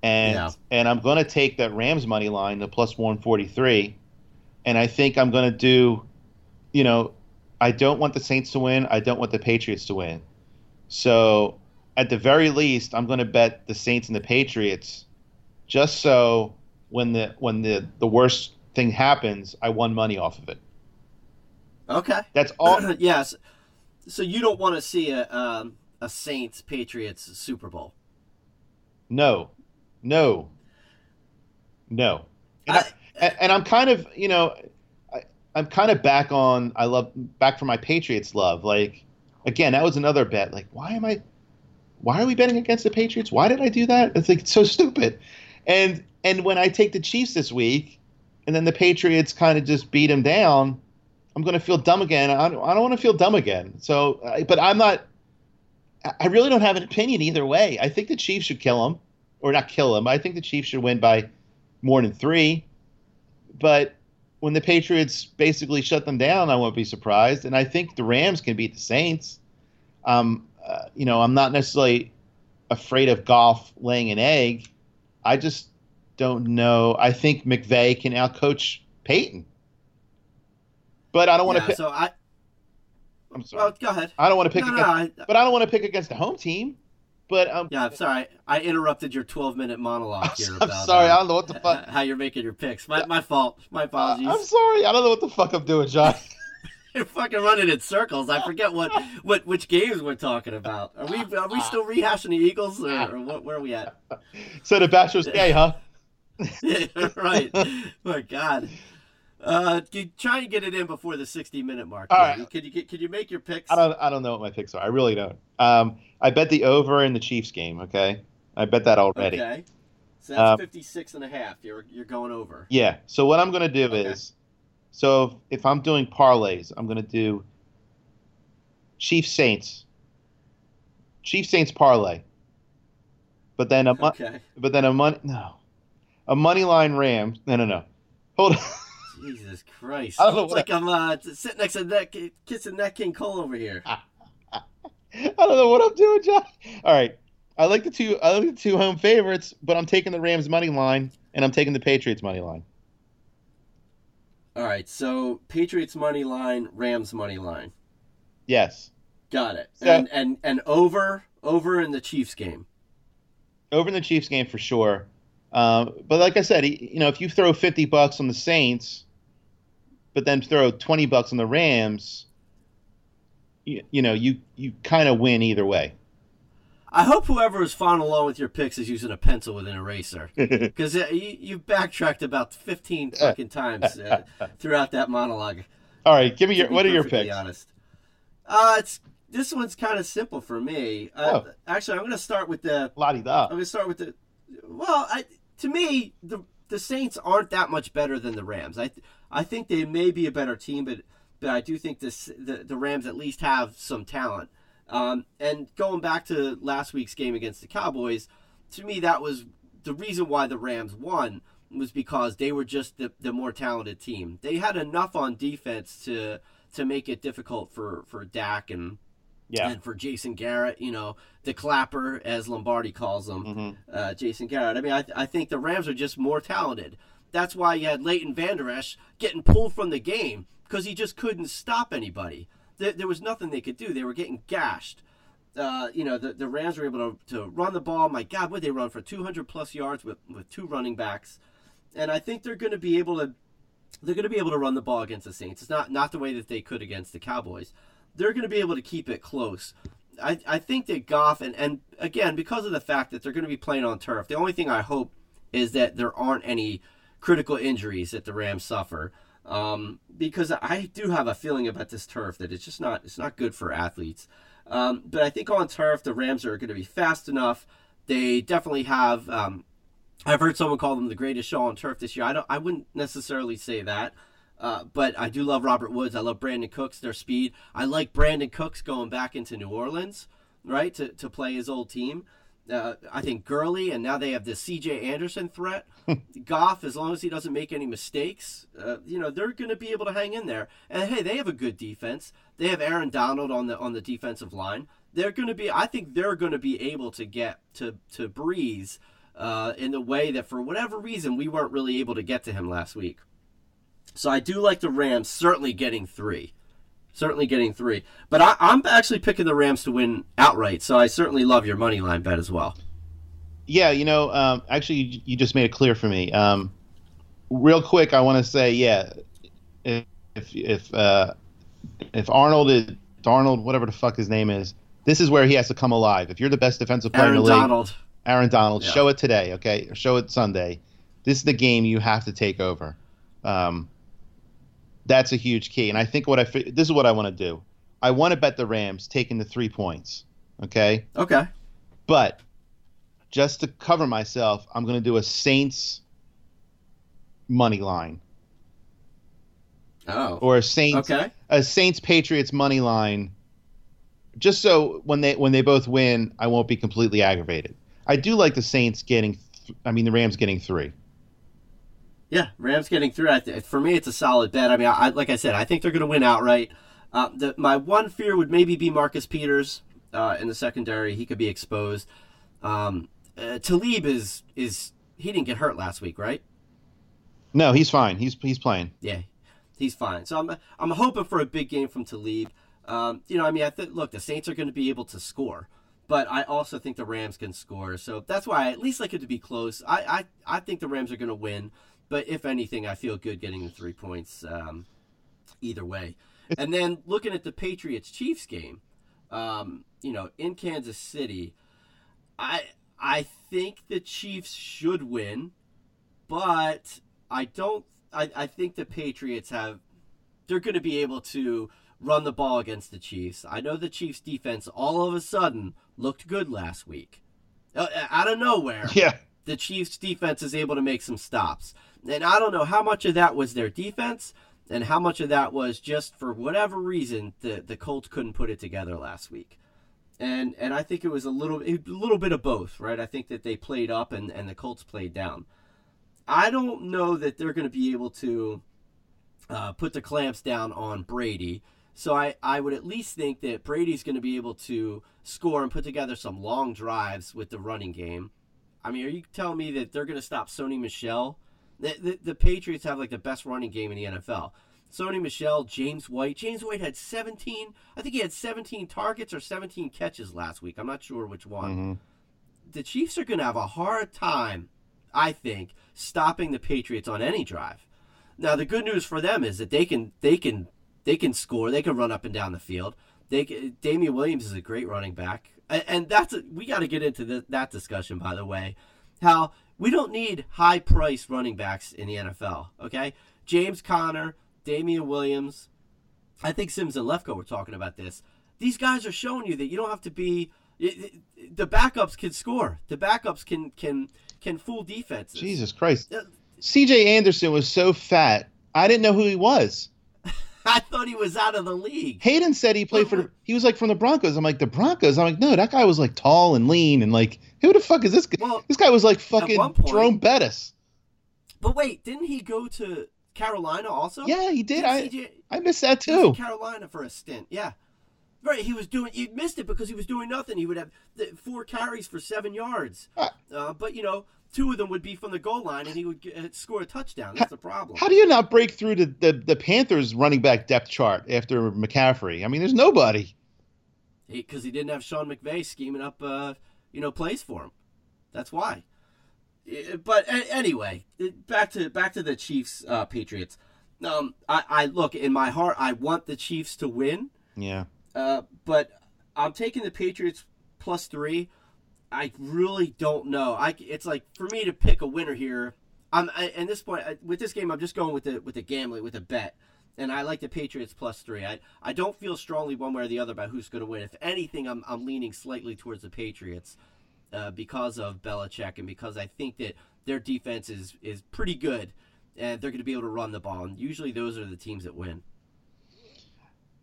S3: and
S2: Yeah.
S3: and I'm going to take that Rams money line, the plus 143, and I think I'm going to do, you know, I don't want the Saints to win. I don't want the Patriots to win. So at the very least, I'm going to bet the Saints and the Patriots, just so when the when the the worst thing happens, I won money off of it.
S2: okay.
S3: That's all.
S2: yes. So you don't want to see a um, a Saints Patriots Super Bowl.
S3: No, no, no. And, I,
S2: I-
S3: and, I'm kind of, you know, I, I'm kind of back on. I love back for my Patriots love. Like again, that was another bet. Like, why am I? Why are we betting against the Patriots? Why did I do that? It's like it's so stupid. And and when I take the Chiefs this week, and then the Patriots kind of just beat them down, I'm going to feel dumb again. I don't, I don't want to feel dumb again. So, but I'm not. I- I really don't have an opinion either way. I think the Chiefs should kill him, or not kill them. I think the Chiefs should win by more than three. But when the Patriots basically shut them down, I won't be surprised. And I think the Rams can beat the Saints. Um, uh, you know, I'm not necessarily afraid of Goff laying an egg. I just don't know. I think McVay can outcoach Payton. But I don't want to
S2: yeah,
S3: pick.
S2: so I
S3: I'm sorry.
S2: well go ahead.
S3: I don't want to pick
S2: No, no. I,
S3: but I don't want to pick against the home team. But um,
S2: yeah, I'm sorry. I interrupted your 12 minute monologue here.
S3: I'm
S2: about,
S3: sorry.
S2: uh,
S3: I don't know what the fuck.
S2: how you're making your picks. My, my fault. My apologies.
S3: I'm sorry. I don't know what the fuck I'm doing, John.
S2: You're fucking running in circles. I forget what, what which games we're talking about. Are we are we still rehashing the Eagles or, or what, where are we at?
S3: so the bachelor's gay, huh?
S2: right. My God. Uh, you try and get it in before the 60 minute mark.
S3: All
S2: Could you get? Could you make your picks?
S3: I don't I don't know what my picks are. I really don't. Um, I bet the over in the Chiefs game. Okay, I bet that already.
S2: Okay. So that's
S3: Um,
S2: 56 and a half. You're you're going over.
S3: Yeah. So what I'm gonna do
S2: Okay.
S3: is, so if, if I'm doing parlays, I'm gonna do Chiefs Saints. Chiefs Saints parlay. But then a mon-
S2: Okay.
S3: but then a money no, a money line Rams. No no no. Hold on.
S2: Jesus Christ!
S3: I don't know
S2: it's
S3: what
S2: like I'm uh, sitting next to that kissing that King Cole over here.
S3: I don't know what I'm doing, John. All right. I like the two. I like the two home favorites, but I'm taking the Rams money line and I'm taking the Patriots money line.
S2: All right. So Patriots money line, Rams money line.
S3: Yes,
S2: Got it.
S3: So-
S2: and and and over over in the Chiefs game.
S3: over in the Chiefs game for sure. Um, but like I said, you know, if you throw 50 bucks on the Saints, but then throw 20 bucks on the Rams, you, you know, you you kind of win either way.
S2: I hope whoever is following along with your picks is using a pencil with an eraser. Because you, you backtracked about 15 fucking times uh, throughout that monologue.
S3: All right, give me your. What are your picks?
S2: Honest. Uh, it's this one's kind of simple for me. Uh,
S3: Oh.
S2: Actually, I'm going to start with the.
S3: La di
S2: I'm going to start with the. Well, I, to me, the the Saints aren't that much better than the Rams. I I think they may be a better team, but but I do think this the the Rams at least have some talent. Um, and going back to last week's game against the Cowboys, to me that was the reason why the Rams won was because they were just the, the more talented team. They had enough on defense to to make it difficult for for Dak and
S3: Yeah.
S2: and for Jason Garrett, you know, the clapper as Lombardi calls him,
S3: Mhm.
S2: uh, Jason Garrett. I mean, I, I think the Rams are just more talented. That's why you had Leighton Vander Esch getting pulled from the game because he just couldn't stop anybody. There, there was nothing they could do. They were getting gashed. Uh, you know, the, the Rams were able to, to run the ball. My God, would they run for 200 plus yards with, with two running backs? And I think they're going to be able to they're going to be able to run the ball against the Saints. It's not not the way that they could against the Cowboys. They're going to be able to keep it close. I, I think that Goff and and again because of the fact that they're going to be playing on turf. The only thing I hope is that there aren't any critical injuries that the Rams suffer. Um, because I do have a feeling about this turf that it's just not it's not good for athletes. Um, but I think on turf the Rams are going to be fast enough. They definitely have. Um, I've heard someone call them the greatest show on turf this year. I don't. I wouldn't necessarily say that, uh, but I do love Robert Woods. I love Brandin Cooks. Their speed. I like Brandin Cooks going back into New Orleans, right, to to play his old team. Uh, I think Gurley, and now they have the C.J. Anderson threat. Goff, as long as he doesn't make any mistakes, uh, you know they're going to be able to hang in there. And hey, they have a good defense. They have Aaron Donald on the on the defensive line. They're going to be. I think they're going to be able to get to to Brees uh, in the way that for whatever reason we weren't really able to get to him last week. So I do like the Rams certainly getting three. Certainly getting three. But I, I'm actually picking the Rams to win outright, so I certainly love your money line bet as well.
S3: Yeah, you know, um, actually, you, you just made it clear for me. Um, real quick, I want to say, yeah, if if uh, if Arnold is Darnold, whatever the fuck his name is, this is where he has to come alive. If you're the best defensive player
S2: Aaron
S3: in the league,
S2: Donald.
S3: Aaron Donald,
S2: Yeah.
S3: show it today, okay? Or show it Sunday. This is the game you have to take over. Um, that's a huge key. And I think what I this is what I want to do. I want to bet the Rams taking the three points, okay?
S2: Okay.
S3: But just to cover myself, I'm going to do a Saints money line
S2: Oh.
S3: or a Saints
S2: Okay.
S3: a Saints Patriots money line, just so when they when they both win, I won't be completely aggravated. I do like the Saints getting, th- I mean the Rams getting three.
S2: Yeah, Rams getting through. Th- for me, it's a solid bet. I mean, I, like I said, I think they're going to win outright. Uh, the, my one fear would maybe be Marcus Peters uh, in the secondary. He could be exposed. Um, uh, Talib is is he didn't get hurt last week, right?
S3: No, he's fine. He's he's playing.
S2: Yeah, he's fine. So I'm I'm hoping for a big game from Talib. Um, you know, I mean, I think look, the Saints are going to be able to score, but I also think the Rams can score. So that's why I at least like it to be close. I I, I think the Rams are going to win, but if anything, I feel good getting the three points um, either way. And then looking at the Patriots Chiefs game, um, you know, in Kansas City, I I think the Chiefs should win, but I don't I, I think the Patriots have they're going to be able to run the ball against the Chiefs. I know the Chiefs defense all of a sudden looked good last week. Uh, out of nowhere,
S3: Yeah.
S2: the Chiefs defense is able to make some stops. And I don't know how much of that was their defense and how much of that was just for whatever reason the the Colts couldn't put it together last week. And and I think it was a little a little bit of both, right? I think that they played up and and the Colts played down. I don't know that they're going to be able to uh, put the clamps down on Brady. So I, I would at least think that Brady's going to be able to score and put together some long drives with the running game. I mean, are you telling me that they're going to stop Sony Michel? The, the, the Patriots have like the best running game in the NFL. Sony Michel, James White. James White had 17. I think he had 17 targets or 17 catches last week. I'm not sure which one. Mm-hmm. The Chiefs are going to have a hard time, I think, stopping the Patriots on any drive. Now the good news for them is that they can they can they can score. They can run up and down the field. They can, Damien Williams is a great running back, and, and that's a, we got to get into the, that discussion. By the way, how we don't need high priced running backs in the NFL. Okay, James Conner, Damien Williams. I think Simms and Lefkoe were talking about this. These guys are showing you that you don't have to be. The backups can score. The backups can can can fool defenses.
S3: Jesus Christ.
S2: Uh,
S3: CJ Anderson was so fat. I didn't know who he was.
S2: I thought he was out of the league.
S3: Hayden said he played for. He was like from the Broncos. I'm like the Broncos. I'm like no, that guy was like tall and lean and like who the fuck is this guy?
S2: Well,
S3: this guy was like fucking
S2: point-
S3: Jerome Bettis.
S2: But wait, didn't he go to Carolina also?
S3: Yeah, he did.
S2: Didn't
S3: I
S2: CJ
S3: I missed that
S2: he was in
S3: too.
S2: Carolina for a stint. Yeah. Right, he was doing. You missed it because he was doing nothing. He would have four carries for seven yards,
S3: Uh,
S2: but you know, two of them would be from the goal line, and he would get, uh, score a touchdown. That's the problem.
S3: How do you not break through the, the the Panthers running back depth chart after McCaffrey? I mean, there's nobody.
S2: Because he, didn't have Sean McVay scheming up, uh, you know, plays for him. That's why. But a- anyway, uh, back to back to the Chiefs uh, Patriots. Um, I, I look in my heart. I want the Chiefs to win.
S3: Yeah.
S2: Uh, but I'm taking the Patriots plus three. I really don't know. I it's like for me to pick a winner here. I'm I, at this point I, with this game. I'm just going with the with the gambling with the bet, and I like the Patriots plus three. I I don't feel strongly one way or the other about who's going to win. If anything, I'm I'm leaning slightly towards the Patriots uh, because of Belichick and because I think that their defense is is pretty good, and they're going to be able to run the ball. And usually those are the teams that win.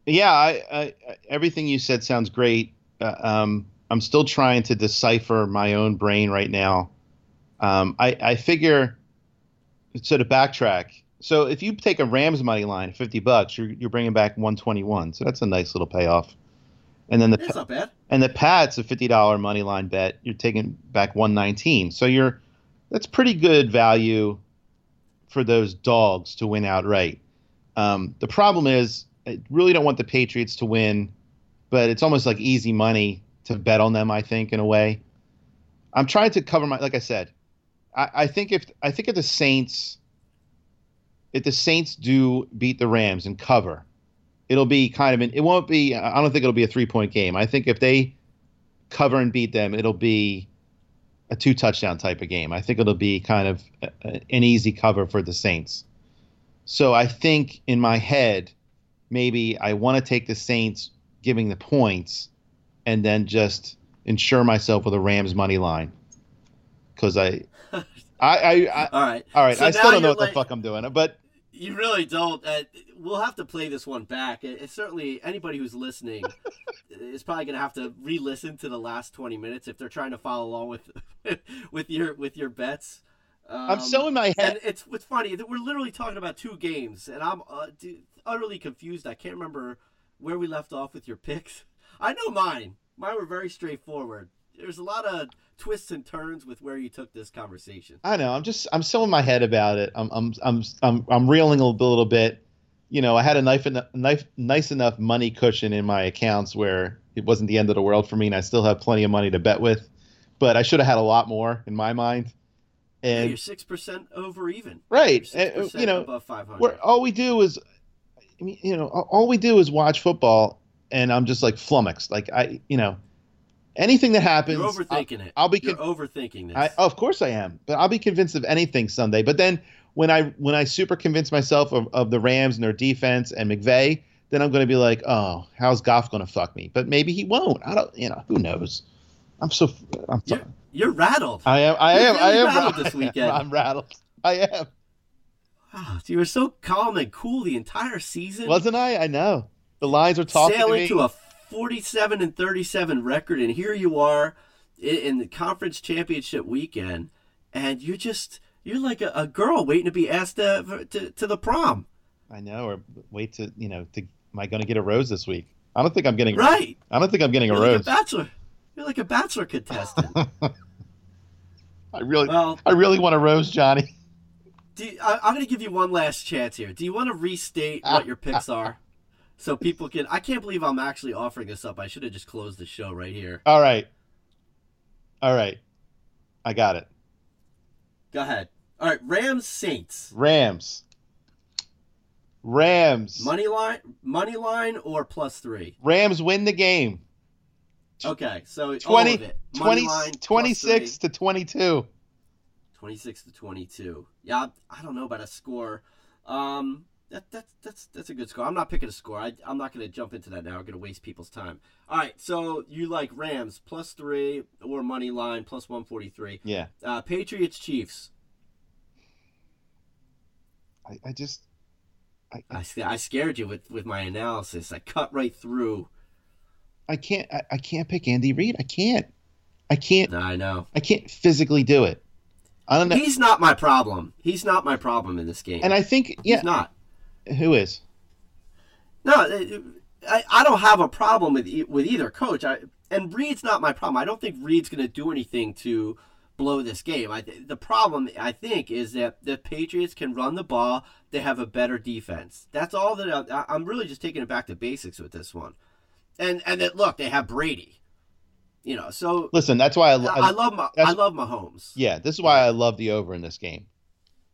S3: Yeah, I, I, everything you said sounds great. Uh, um, I'm still trying to decipher my own brain right now. Um, I, I figure, so to backtrack, so if you take a Rams money line, 50 bucks, you're, you're bringing back 121. So that's a nice little payoff. And then the
S2: That's not bad.
S3: and the Pats a fifty dollar money line bet, you're taking back one nineteen. So you're that's pretty good value for those dogs to win outright. Um, the problem is I really don't want the Patriots to win, but it's almost like easy money to bet on them. I think in a way, I'm trying to cover my like I said. I, I think if I think if the Saints, if the Saints do beat the Rams and cover, it'll be kind of an it won't be i don't think it'll be a three point game i think if they cover and beat them it'll be a two touchdown type of game i think it'll be kind of a, an easy cover for the saints so i think in my head maybe i want to take the saints giving the points and then just insure myself with a rams money line because I, I i i
S2: All right.
S3: all right
S2: So
S3: i still don't know what
S2: like-
S3: the fuck i'm doing but
S2: You really don't. Uh, we'll have to play this one back. It, it's certainly anybody who's listening is probably going to have to re-listen to the last twenty minutes if they're trying to follow along with with your with your bets. Um,
S3: i'm so in my head
S2: it's what's funny that we're literally talking about two games, and I'm uh, dude, utterly confused. I can't remember where we left off with your picks. I know mine. Mine were very straightforward. There's a lot of twists and turns with where you took this conversation.
S3: I know. I'm just I'm so in my head about it. I'm I'm I'm I'm, I'm reeling a little, bit. You know, I had a knife enough, knife nice enough money cushion in my accounts where it wasn't the end of the world for me, and I still have plenty of money to bet with. But I should have had a lot more in my mind.
S2: Yeah,
S3: And
S2: you're six percent over even.
S3: right,
S2: Six
S3: and, uh,
S2: percent
S3: you know,
S2: above five hundred.
S3: where all we do is, I mean, you know, all we do is watch football, and I'm just like flummoxed. Like I, you know, anything that happens,
S2: You're overthinking
S3: I'll,
S2: it.
S3: I'll be.
S2: You're overthinking this.
S3: I, of course I am, but I'll be convinced of anything Sunday. But then when I when I super convince myself of, of the Rams and their defense and McVay, then I'm going to be like, oh, how's Goff going to fuck me? But maybe he won't. I don't. You know, who knows? I'm so. I'm.
S2: you're, you're rattled.
S3: I am. I
S2: You're
S3: am. I am
S2: rattled
S3: ra-
S2: this weekend.
S3: I'm rattled. I am.
S2: Wow, you were so calm and cool the entire season.
S3: Wasn't I? I know. The lines are talking
S2: sailing
S3: to
S2: to, a 47 and 37 record, and here you are in, in the conference championship weekend, and you're just you're like a, a girl waiting to be asked to, to to the prom.
S3: I know. Or wait to you know. To, am I going to get a rose this week? I don't think I'm getting.
S2: Right.
S3: I don't think I'm getting a
S2: You're like a bachelor. You're like a bachelor contestant.
S3: I really.
S2: well,
S3: I really want a rose, Johnny.
S2: do you, I, I'm going to give you one last chance here. Do you want to restate what your picks are, so people can? I can't believe I'm actually offering this up. I should have just closed the show right here.
S3: All right. All right. I got it.
S2: Go ahead. All right, Rams Saints.
S3: Rams. Rams.
S2: Money line, money line, or plus three.
S3: Rams win the game.
S2: Okay, so all
S3: 20,
S2: of it.
S3: 20
S2: plus
S3: 26 to 22.
S2: 26 to 22. Yeah, I don't know about a score. Um, that, that's that's that's a good score. I'm not picking a score. I, I'm not going to jump into that now. I'm going to waste people's time. All right, so you like Rams plus three or money line plus 143.
S3: Yeah.
S2: Uh, Patriots Chiefs.
S3: I, I just I,
S2: I, I scared you with, with my analysis. I cut right through.
S3: I can't I, I can't pick Andy Reid. I can't. I can't
S2: I know.
S3: I can't physically do it. I don't know.
S2: He's not my problem. He's not my problem in this game.
S3: And I think yeah,
S2: He's not.
S3: who is?
S2: No, uh, I, I don't have a problem with with either coach. I, and Reid's not my problem. I don't think Reid's going to do anything to blow this game. I, the problem, I think, is that the Patriots can run the ball. They have a better defense. That's all that I, I'm really just taking it back to basics with this one. And and that look, they have Brady. You know, so
S3: Listen, that's why I,
S2: I,
S3: I,
S2: I love my I love Mahomes.
S3: yeah, this is why I love the over in this game.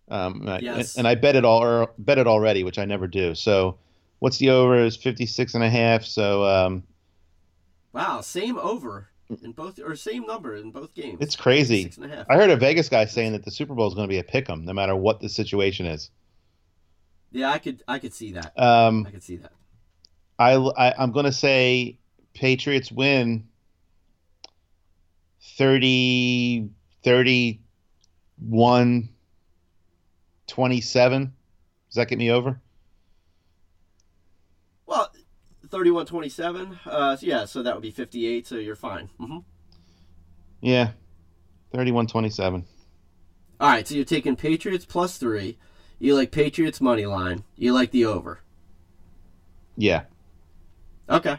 S3: Um, and I-
S2: Yes.
S3: and I bet it all or bet it already, which I never do. So, what's the over is 56 and a half. So, um,
S2: Wow, same over in both or same number in both games.
S3: it's crazy.
S2: Six and a half.
S3: I heard a Vegas guy saying that the Super Bowl is going to be a pick 'em, no matter what the situation is.
S2: Yeah, I could I could see that.
S3: Um,
S2: I could see that.
S3: I, I I'm going to say Patriots win 30 31 27. Does that get me over?
S2: Well, 31 27. Uh, so yeah, so that would be 58, so you're fine. Mm-hmm.
S3: Yeah. 31 27.
S2: All right, so you're taking Patriots plus three. You like Patriots money line. You like the over.
S3: Yeah.
S2: Okay.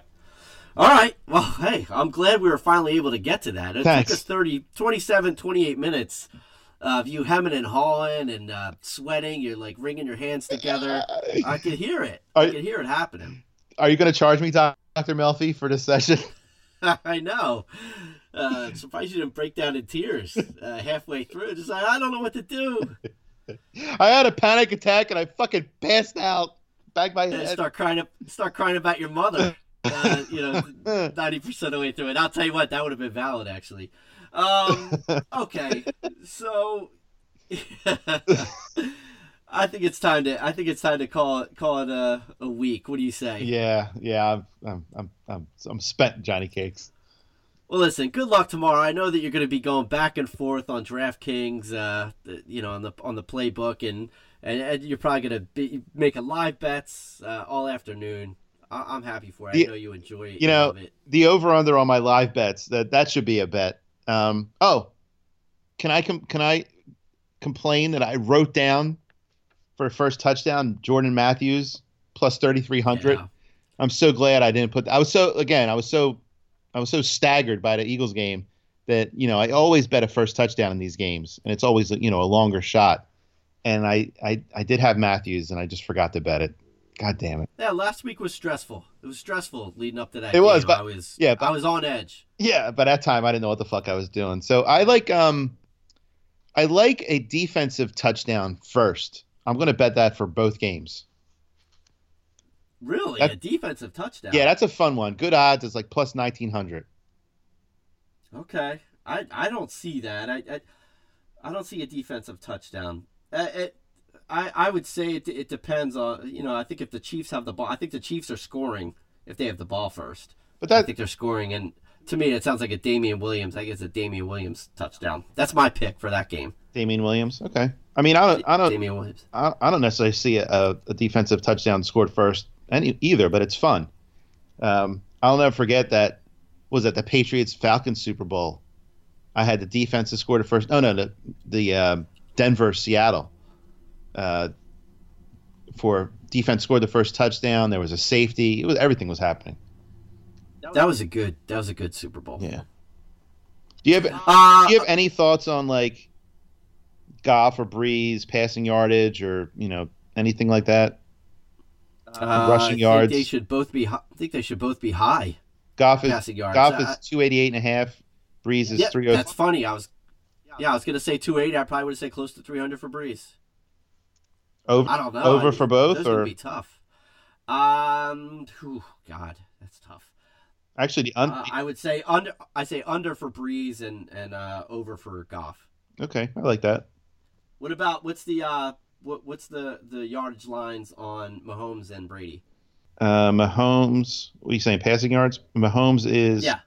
S2: All right. Well, hey, I'm glad we were finally able to get to that. It
S3: Thanks.
S2: took us 30, 27, 28 minutes of you hemming and hawing and uh, sweating. You're like wringing your hands together. I could hear it. I
S3: Are-
S2: could hear it happening.
S3: Are you going to charge me, Dr. Melfi, for this session?
S2: I know. Uh, surprised you didn't break down in tears uh, halfway through. Just like, I don't know what to do.
S3: I had a panic attack and I fucking passed out. Back my
S2: And
S3: head.
S2: start crying up, start crying about your mother. Uh, you know, ninety percent of the way through it. I'll tell you what, that would have been valid actually. Um, okay, so I think it's time to. I think it's time to call it call it a, a week. What do you say?
S3: Yeah, yeah, I'm, I'm, I'm, I'm, I'm spent, Johnny Cakes.
S2: Well, listen. Good luck tomorrow. I know that you're going to be going back and forth on DraftKings. Uh, you know, on the on the playbook, and and, and you're probably going to be making live bets uh, all afternoon. I, I'm happy for it. I know you enjoy it.
S3: you know,
S2: it.
S3: The over under on my live bets that that should be a bet. Um, oh, can I com- can I complain that I wrote down for first touchdown Jordan Matthews plus thirty three hundred.
S2: Yeah.
S3: I'm so glad I didn't put. I was so again. I was so I was so staggered by the Eagles game that you know I always bet a first touchdown in these games, and it's always you know a longer shot. And I I I did have Matthews, and I just forgot to bet it. God damn it.
S2: Yeah, last week was stressful. It was stressful leading up to that.
S3: It was, but-
S2: I was
S3: yeah, but-
S2: I was on edge.
S3: Yeah, by that time I didn't know what the fuck I was doing. So I like um I like a defensive touchdown first. I'm going to bet that for both games.
S2: Really,
S3: That-
S2: a defensive touchdown.
S3: Yeah, that's a fun one. Good odds. It's like plus 1900.
S2: Okay, I I don't see that. I I, I don't see a defensive touchdown. Uh, it, I I would say it, it depends on you know I think if the Chiefs have the ball, I think the Chiefs are scoring if they have the ball first.
S3: But
S2: I think they're scoring, and to me it sounds like a Damien Williams. I guess a Damien Williams touchdown. That's my pick for that game.
S3: Damien Williams. Okay. I mean, I don't, I don't,
S2: Damien Williams.
S3: I I don't necessarily see a, a defensive touchdown scored first any either, but it's fun. Um, I'll never forget that was at the Patriots Falcons Super Bowl. I had the defense that scored the first. Oh no, the the uh, Denver Seattle. Uh, for defense scored the first touchdown. There was a safety. It was everything was happening.
S2: That was a good. That was a good Super Bowl.
S3: Yeah. Do you have
S2: Uh,
S3: do you have any thoughts on like Goff or Brees passing yardage or you know anything like that?
S2: uh,
S3: rushing
S2: I think
S3: yards.
S2: They should both be. I think they should both be high
S3: Goff is
S2: passing yards.
S3: Goff is two eighty eight and a half. Brees is
S2: yeah,
S3: three oh
S2: that's funny. I was. Yeah, I was gonna say 280. I probably would have said close to 300 for Brees.
S3: over
S2: I don't know.
S3: over
S2: I-
S3: for both
S2: those
S3: or
S2: would be tough. Um, whew, God, that's tough.
S3: actually the un-
S2: Uh, I would say under. I say under for Brees and and uh, over for Goff.
S3: okay I like that.
S2: What about what's the uh what what's the the yardage lines on Mahomes and Brady?
S3: Uh, Mahomes, what are you saying? Passing yards. Mahomes is
S2: Yeah.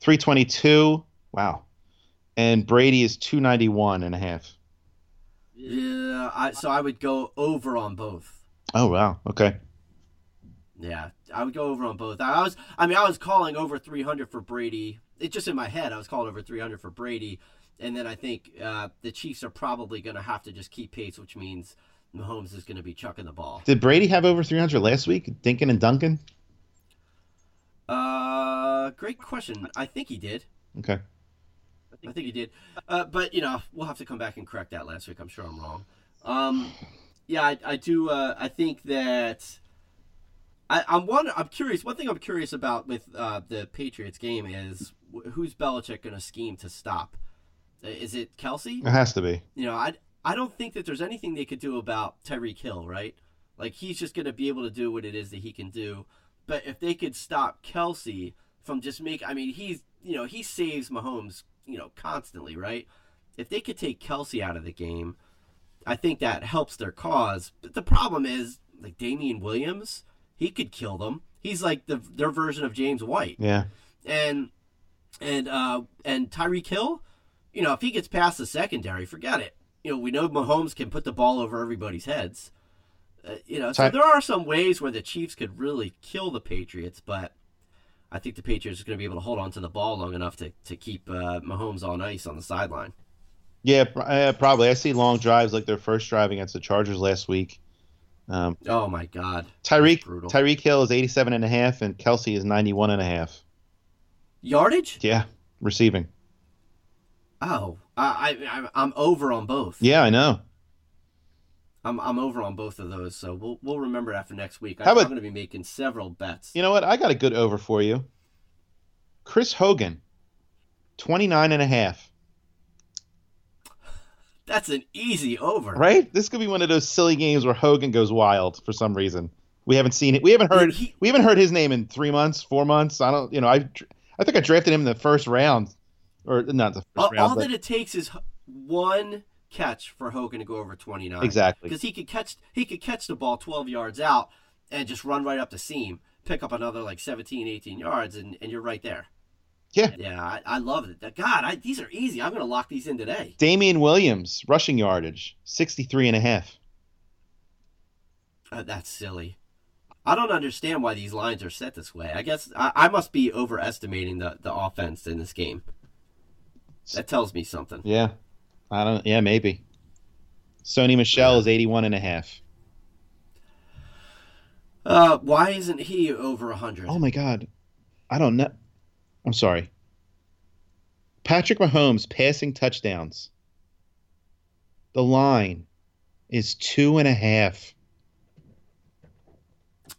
S3: three twenty two. Wow, and Brady is two ninety one and a half.
S2: Yeah, I so I would go over on both.
S3: Oh wow, okay.
S2: Yeah, I would go over on both. I was, I mean, I was calling over 300 for Brady. It's just in my head. I was calling over 300 for Brady, and then I think uh, the Chiefs are probably going to have to just keep pace, which means Mahomes is going to be chucking the ball.
S3: Did Brady have over three hundred last week? Dinkin and Duncan.
S2: Uh, great question. I think he did.
S3: Okay.
S2: I think he did. Uh, but you know, we'll have to come back and correct that last week. I'm sure I'm wrong. Um, yeah, I, I do. Uh, I think that I, I'm one. I'm curious. One thing I'm curious about with uh, the Patriots game is wh- who's Belichick going to scheme to stop? Is it Kelce?
S3: It has to be.
S2: You know, I I don't think that there's anything they could do about Tyreek Hill, right? Like he's just going to be able to do what it is that he can do. But if they could stop Kelce from just make, I mean, he's you know he saves Mahomes, you know, constantly, right? If they could take Kelce out of the game, I think that helps their cause. But the problem is, like Damien Williams, he could kill them. He's like the their version of James White
S3: Yeah.
S2: and and uh and Tyreek Hill, you know, if he gets past the secondary, forget it. You know, we know Mahomes can put the ball over everybody's heads. Uh, you know, so
S3: Ty-
S2: there are some ways where the Chiefs could really kill the Patriots, but I think the Patriots are going to be able to hold on to the ball long enough to, to keep uh, Mahomes on ice on the sideline.
S3: Yeah, uh, probably. I see long drives like their first drive against the Chargers last week. Um,
S2: Oh my God,
S3: Tyreek. Tyreek Hill is 87 and a half and Kelce is 91 and a half.
S2: yardage?
S3: Yeah, receiving.
S2: Oh, I, I I'm- I'm over on both.
S3: Yeah, I know.
S2: I'm I'm over on both of those, so we'll we'll remember after next week. I,
S3: How about-
S2: I'm going to be making several bets.
S3: You know what? I got a good over for you. Chris Hogan, 29 and a half.
S2: That's an easy over.
S3: Right? This could be one of those silly games where Hogan goes wild for some reason. We haven't seen it. We haven't heard.
S2: He-
S3: we haven't heard his name in three months, four months. I don't. You know, I. I think I drafted him in the first round, or not the first
S2: All,
S3: round.
S2: all
S3: but-
S2: that it takes is one catch for Hogan to go over 29.
S3: Exactly.
S2: Because he could catch he could catch the ball 12 yards out and just run right up the seam, pick up another like 17, 18 yards, and, and you're right there.
S3: Yeah.
S2: Yeah, I, I love it. God, I, these are easy. I'm going to lock these in today.
S3: Damien Williams, rushing yardage, 63 and a half.
S2: Uh, that's silly. I don't understand why these lines are set this way. I guess I, I must be overestimating the, the offense in this game. That tells me something.
S3: Yeah. I don't. Yeah, maybe. Sony Michel is 81 and a half.
S2: Uh, why isn't he over 100?
S3: Oh my God. I don't know. I'm sorry. Patrick Mahomes passing touchdowns. The line is two and a half.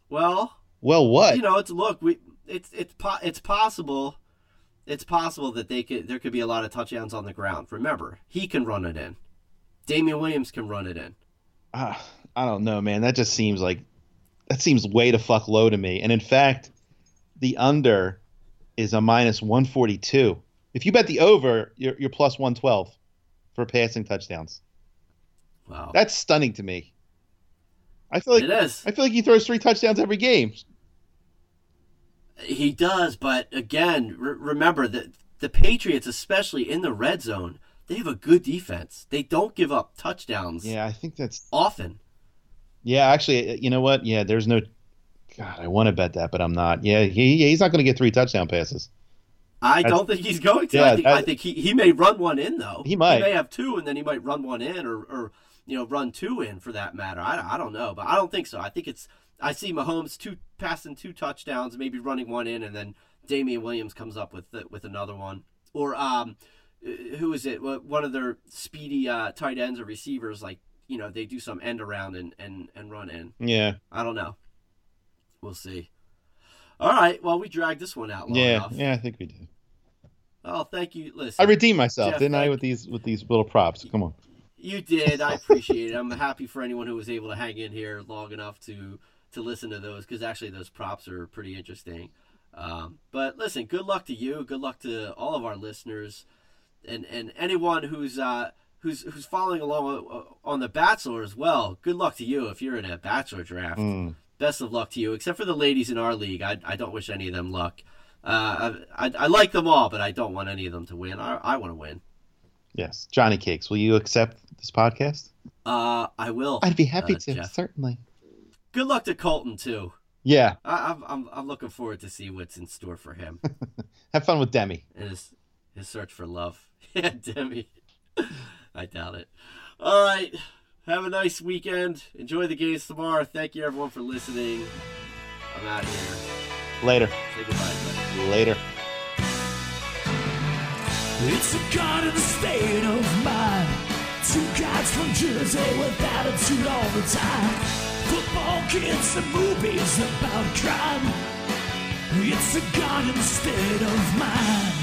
S2: Well,
S3: Well, what?
S2: you know, it's look, we it's it's po- it's possible, it's possible that they could there could be a lot of touchdowns on the ground. Remember, he can run it in. Damien Williams can run it in.
S3: Ah, I don't know, man. That just seems like that seems way to fuck low to me. And in fact, the under is a minus 142. If you bet the over, you're, you're plus 112 for passing touchdowns.
S2: Wow.
S3: That's stunning to me. I feel like
S2: it is.
S3: I feel like he throws three touchdowns every game.
S2: He does, but again, re- remember that the Patriots, especially in the red zone, they have a good defense. They don't give up touchdowns
S3: Yeah, I think that's.
S2: often.
S3: Yeah, actually, uh, you know what? Yeah, there's no. God, I want to bet that, but I'm not. Yeah, he he's not going to get three touchdown passes.
S2: I
S3: That's-
S2: don't think he's going to.
S3: Yeah,
S2: I think I think he, he may run one in though.
S3: He might.
S2: He may have two, and then he might run one in, or or you know run two in for that matter. I, I don't know, but I don't think so. I think it's I see Mahomes two passing two touchdowns, maybe running one in, and then Damien Williams comes up with the, with another one, or um, uh, who is it? One of their speedy uh, tight ends or receivers, like you know they do some end around and and and run in.
S3: Yeah,
S2: I don't know. We'll see. All right. Well, we dragged this one out long
S3: yeah,
S2: enough.
S3: yeah. I think we did.
S2: Oh, thank you. Listen,
S3: I redeemed myself,
S2: Jeff,
S3: didn't I, with these with these little props? Come on.
S2: you did. I appreciate it. I'm happy for anyone who was able to hang in here long enough to to listen to those because actually those props are pretty interesting. Um, but listen, good luck to you. Good luck to all of our listeners, and and anyone who's uh, who's who's following along on- on the Bachelor as well. Good luck to you if you're in a Bachelor draft.
S3: Mm.
S2: Best of luck to you, except for the ladies in our league. I, I don't wish any of them luck. Uh, I, I, I like them all, but I don't want any of them to win. I, I want to win.
S3: Yes, Johnny Cakes. Will you accept this podcast?
S2: Uh, I will.
S3: I'd be happy
S2: uh,
S3: to.
S2: Jeff.
S3: Certainly.
S2: Good luck to Colton too.
S3: Yeah.
S2: I, I'm, I'm I'm looking forward to see what's in store for him
S3: Have fun with Demi.
S2: in his his search for love. Yeah, Demi. I doubt it. All right. Have a nice weekend. Enjoy the games tomorrow. Thank you everyone for listening. I'm out here.
S3: Later.
S2: Say goodbye. Glenn.
S3: Later.
S1: It's a god in the state of mind. Two guys from Jersey with attitude all the time. Football kids and movies about crime. It's a god instead of mind.